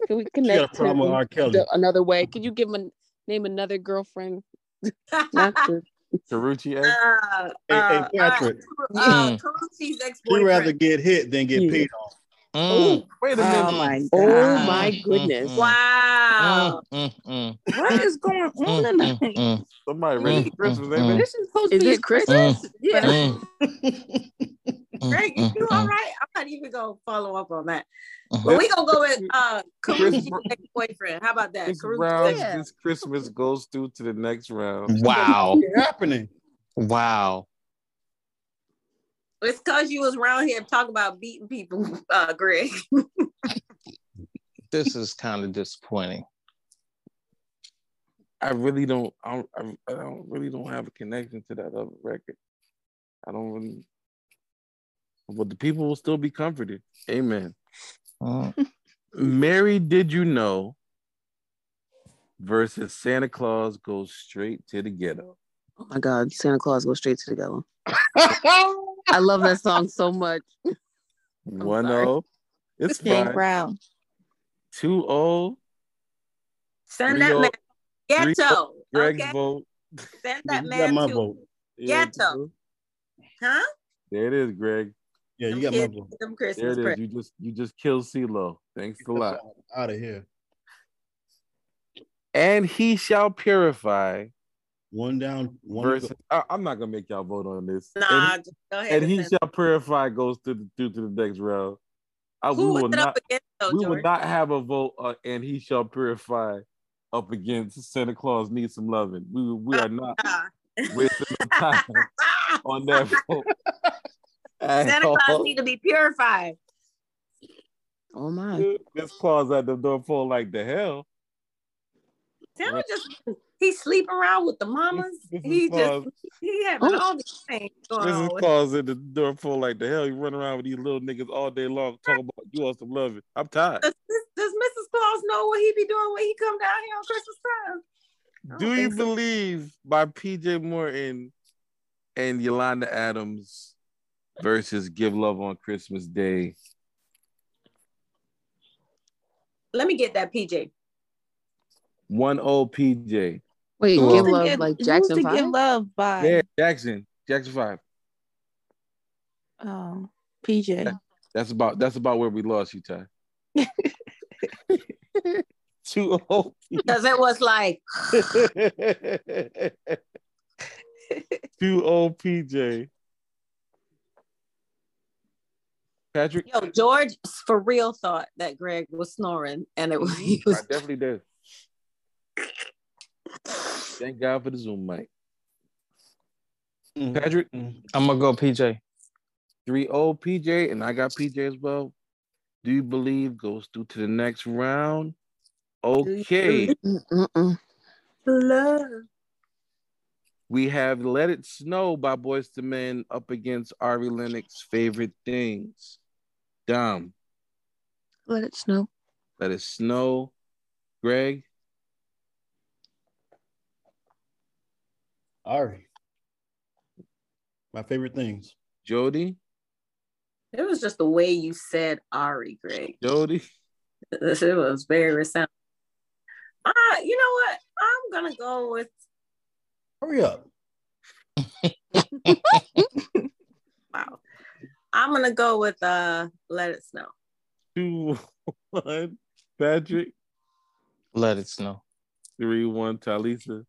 Can we She connect problem with him R. Kelly. the- another way? Could you give him a name another girlfriend? Not the, Karrueche X. Uh, Hey, hey, uh, Patrick. Uh, uh, Mm. Karrueche's She'd rather get hit than get Yeah. paid on. Mm. Wait a minute. Oh my god. oh my Mm, goodness! mm, Wow. Mm, mm, What is going on mm, tonight? mm, mm, Somebody ready for Mm, Christmas, mm, ain't This is supposed to be it a Christmas. Yeah. mm, mm, Greg, mm, you all mm, right? I'm not even gonna follow up on that. mm. But we gonna go with uh Chris Karrueche's Br- ex-boyfriend. How about that? Chris Karrueche's Brown's ex- This Christmas goes through to the next round. Wow. What's happening? Wow. It's cause you was around here talking about beating people, uh, Greg. This is kind of disappointing. I really don't. I don't, I I don't really don't have a connection to that other record. I don't really. But the people will still be comforted. Amen. Mm. Mary, did you know? Versus Santa Claus goes straight to the ghetto. Oh my God, Santa Claus goes straight to the ghetto. I love that song so much. One sorry. zero. It's James fine. Brown. Two zero. Send that oh- man oh. ghetto. oh, Greg's okay? vote. Send that You got man my to vote. Ghetto. Huh? There it is, Greg. Yeah, you Them got my vote. get Them There it is. You just you just killed CeeLo. Thanks a lot. Out of here. And he shall purify. One down, one to Versus, I, am not gonna make y'all vote on this. Nah, and, go ahead. and and he send- shall purify goes to the through to the next round. I, we Who will not. up against though, we George? would not have a vote. Uh, and he shall purify up against Santa Claus needs some loving. We we are not Ah. wasting time on that vote. at Santa Claus all. need to be purified. Oh my. This Claus at the door full like the hell. Santa just he sleep around with the mamas. This is He just he having all these things going This on. is with Claus at the door full like the hell. You run around with these little niggas all day long talking about you want some loving. I'm tired. Does, does Mrs. Claus know what he be doing when he come down here on Christmas time? Do you think so. believe by PJ Morton and Yolanda Adams versus Give Love on Christmas Day? Let me get that PJ. One oh old PJ. Wait, Who give love Give- like who's Jackson to Five? give love by? Yeah, Jackson. Jackson Five. Oh, PJ. That's about that's about where we lost you, Ty. Two oh old Because it was like Two oh old PJ. Patrick, Yo, George for real thought that Greg was snoring, and it was he I was definitely did. Thank God for the Zoom mic. Mm-hmm. Patrick, mm-hmm. I'm gonna go PJ. three oh, old PJ, and I got PJ as well. Do you believe goes through to the next round? Okay, love. we have "Let It Snow" by Boyz II Men up against Ari Lennox. Favorite things. Dom, Let it snow. "Let It Snow." Greg, Ari. My favorite things. Jody, It was just the way you said Ari, Greg. Jody. It was very resounding. Ah, you know what? I'm gonna go with Hurry up. wow. I'm gonna go with uh Let It Snow. Two, one. Patrick, Let it snow. three, one. Talisa.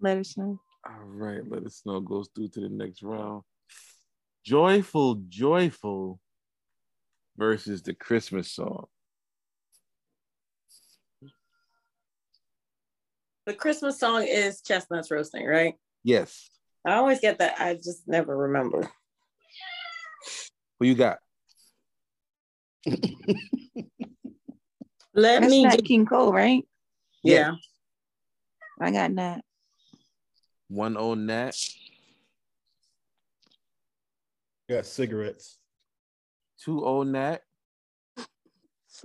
Let us know. All right, let us know goes through to the next round. Joyful, joyful versus the Christmas song. The Christmas song is Chestnuts Roasting, right? Yes. I always get that. I just never remember. Who you got? Let That's me not get, King Cole, right? yeah. I got that. One on that. Got cigarettes. Two on that.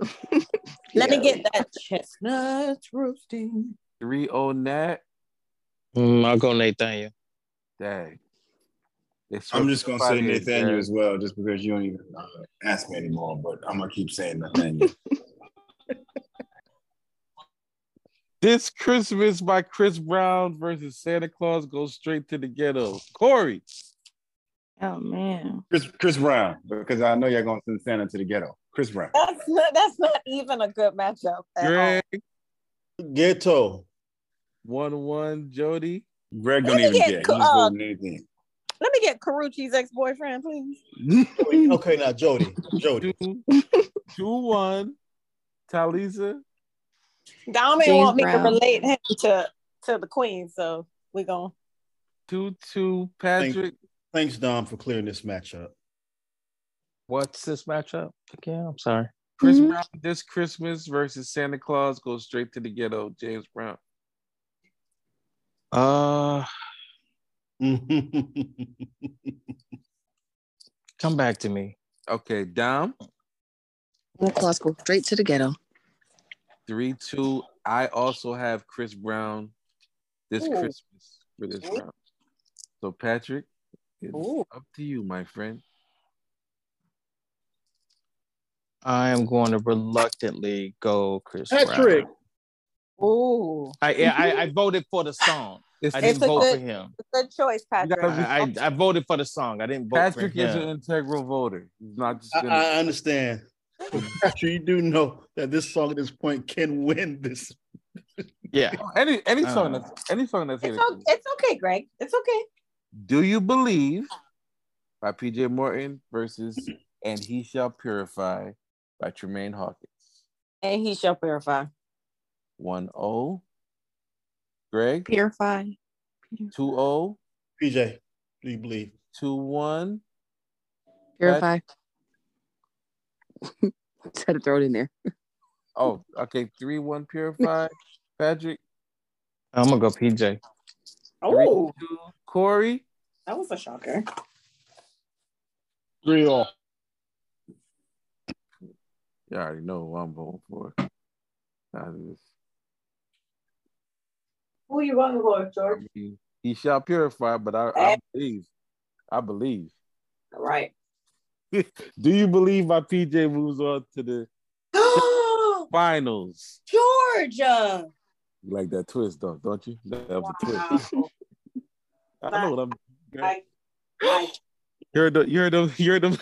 Let me get that chestnuts roasting. Three on that. Mm, I'll go Nathaniel. Dang. I'm just gonna say party, Nathaniel Dad. as well, just because you don't even uh, ask me anymore. But I'm gonna keep saying Nathaniel. This Christmas by Chris Brown versus Santa Claus goes straight to the ghetto. Corey. Oh man. Chris Chris Brown, because I know you're gonna send Santa to the ghetto. Chris Brown. That's not, that's not even a good matchup. At all. Greg. Ghetto. One one. Jody. Greg don't even get get. He co- just uh, anything. Let me get Karrueche's ex-boyfriend, please. Okay, now Jody. Jody. Two, two one. Talisa. Dom ain't James want me Brown. to relate him to to the queen, so we going Two two. Patrick. Thanks, Dom, for clearing this matchup. What's this matchup again? I'm sorry. Chris Mhm. Brown this Christmas versus Santa Claus goes straight to the ghetto. James Brown. Uh, come back to me. Okay, Dom. Santa Claus go straight to the ghetto. Three two. I also have Chris Brown this Ooh. Christmas for this round. So Patrick, it's Ooh. up to you, my friend. I am going to reluctantly go Chris Patrick. Brown. Ooh. I, I I voted for the song. It's, I didn't vote good- for him. Good choice, Patrick. I, I, I voted for the song. I didn't vote Patrick for is an integral voter. He's not just gonna, I understand. But Patrick, you do know that this song at this point can win this. yeah. any any song Uh, that's any song that's It's, here. o- it's okay, Greg. It's okay. Do you believe by PJ Morton versus And He Shall Purify by Tramaine Hawkins. And he shall purify. 1 0. Greg, Purify. 2 0. PJ, do you believe? 2 1. Purify. Just had to throw it in there. Oh, okay. 3 1 purified. Patrick, I'm gonna go PJ. 3 Oh, Corey, that was a shocker. Three all. you already know who I'm voting for. I just- Who you voting for, George? he, he shall purify, but I, I believe. I believe. All right. Do you believe my PJ moves on to the finals? Georgia. You like that twist, though, don't you? That was a twist. I know what I'm. I, I, You're the. You're the. You're the.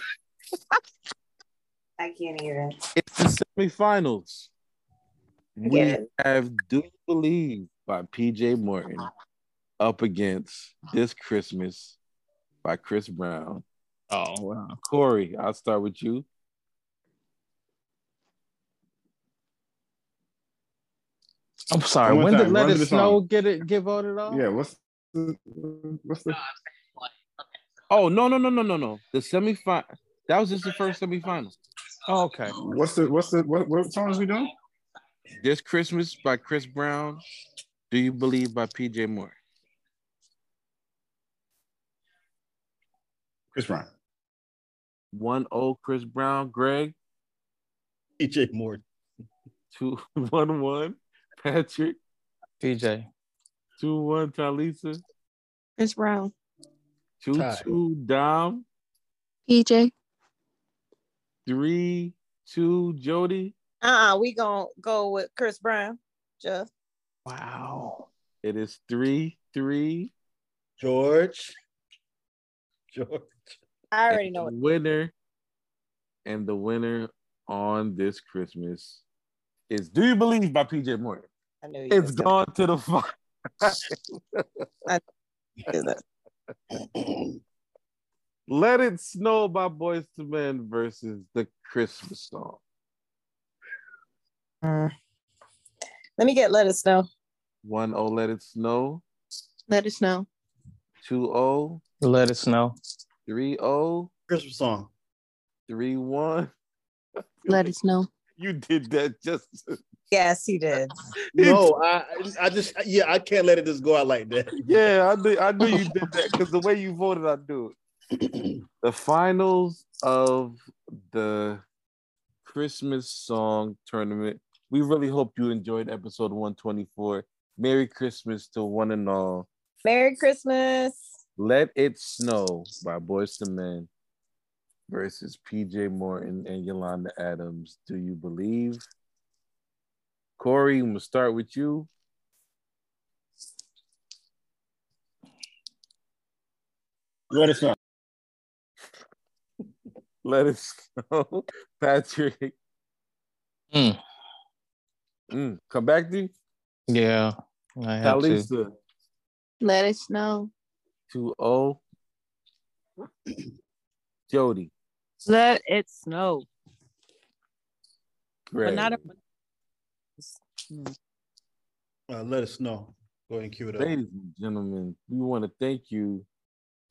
I can't hear it. It's the semifinals. We have "Do You Believe" by PJ Morton up against "This Christmas" by Chris Brown. Oh wow. Corey, I'll start with you. I'm sorry. When did Let It Snow song. get it get voted off? Yeah, what's the, what's the Oh no no no no no no! The semifinal. That was just the first semifinal. Oh, okay. what's the what's the what what songs we doing? This Christmas by Chris Brown. Do you believe by PJ Moore? Chris Brown. One O Chris Brown. Greg. PJ Morton. Two one one. Patrick. PJ. Two one. Talisa. Chris Brown. Two Tie. two. Dom. PJ. Three two. Jody. Uh-uh, we gonna go with Chris Brown. Just Wow. It is three three. George. George. I already And know the it. winner. And the winner on this Christmas is "Do You Believe" by PJ Morton. I knew you It's was gonna gone to the final. Let It Snow by Boyz II Men versus the Christmas song. Mm. Let me get let us know. 1 0 Let It Snow. Let us know. 2 0. Let us know. 3 0. Christmas song. 3 1. Let us know. You did that just. Yes, he did. No, I I just yeah, I can't let it just go out like that. Yeah, I knew, I knew you did that because the way you voted, I knew it. the finals of the Christmas song tournament. We really hope you enjoyed episode 124. Merry Christmas to one and all. Merry Christmas. Let It Snow by Boyz II Men versus PJ Morton and Yolanda Adams. Do you believe? Corey, I'm gonna start with you. Let us know. Let it snow. Patrick. Mm. Mm, Come back to you. Yeah. I have to. Talisa. Let us know. 2 0. Jody. Let it snow. Greg. But not a, Uh, let us know. Go ahead and cue it up. Ladies and gentlemen, we want to thank you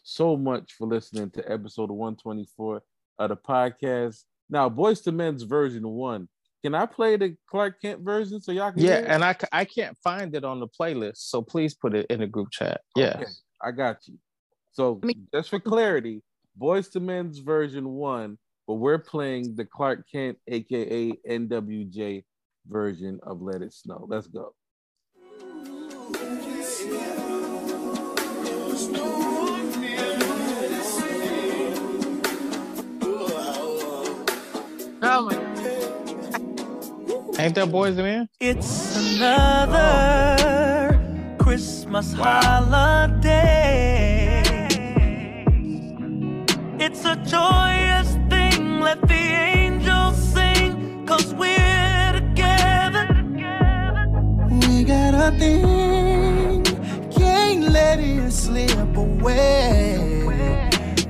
so much for listening to episode 124 of the podcast. Now, Boyz II Men's version one. Can I play the Clark Kent version so y'all can Yeah, hear it? and I, I can't find it on the playlist, so please put it in the group chat. Yes. I got you. So I mean, just for clarity, Boyz II Men's version one, but we're playing the Clark Kent, aka NWJ version of Let It Snow. Let's go. Oh my Ain't that Boyz II Men. It's another. Oh. Christmas holiday. It's a joyous thing. Let the angels sing, cause we're together. We got a thing, can't let it slip away.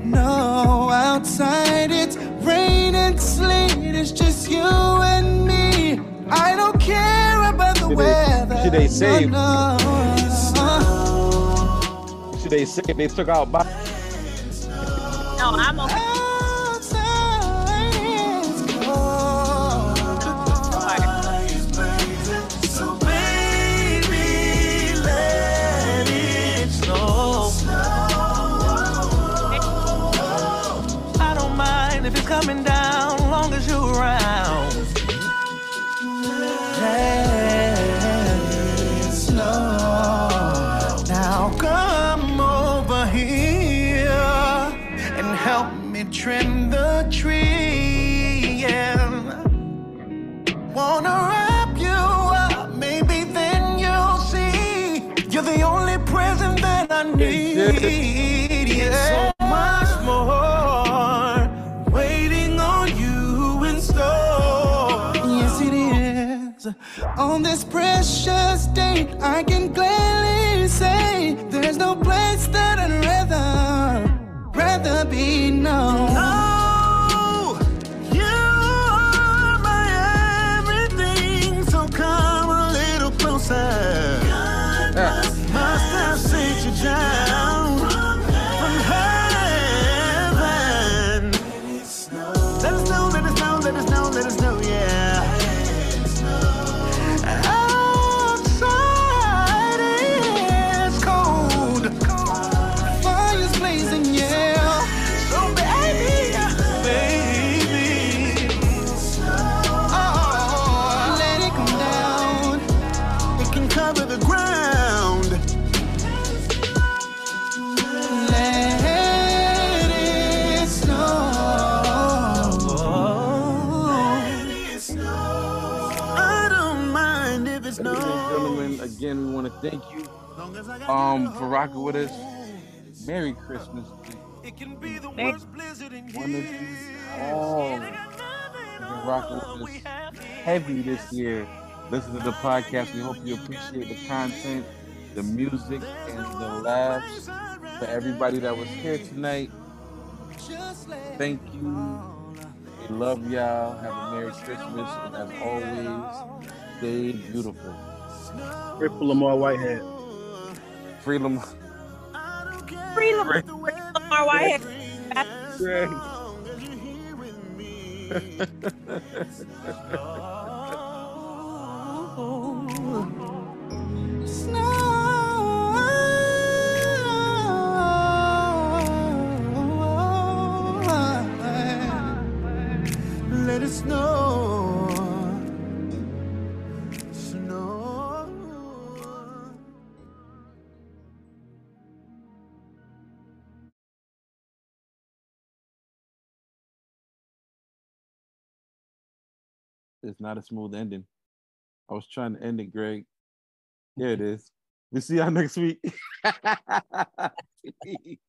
No, outside it's rain and sleet, it's just you and me. I don't care about the weather. Should they say- No, no. Should they say they took out by No, I'm okay. Outside it's On this precious day, I can clearly say there's no place that I'd rather, rather be known. Um, for rocking with us. Merry Christmas to It can be the worst blizzard in one of you years. all. You've been rocking with us heavy this year. Listen to the podcast. We hope you appreciate the content, the music, and the laughs. For everybody that was here tonight, thank you. We love y'all. Have a Merry Christmas. And as always, stay beautiful. Free Lamar Whitehead. Freedom. Free Lamar, free Let it snow. Snow. It's not a smooth ending. I was trying to end it, Greg. Here it mm-hmm. is. We see y'all next week.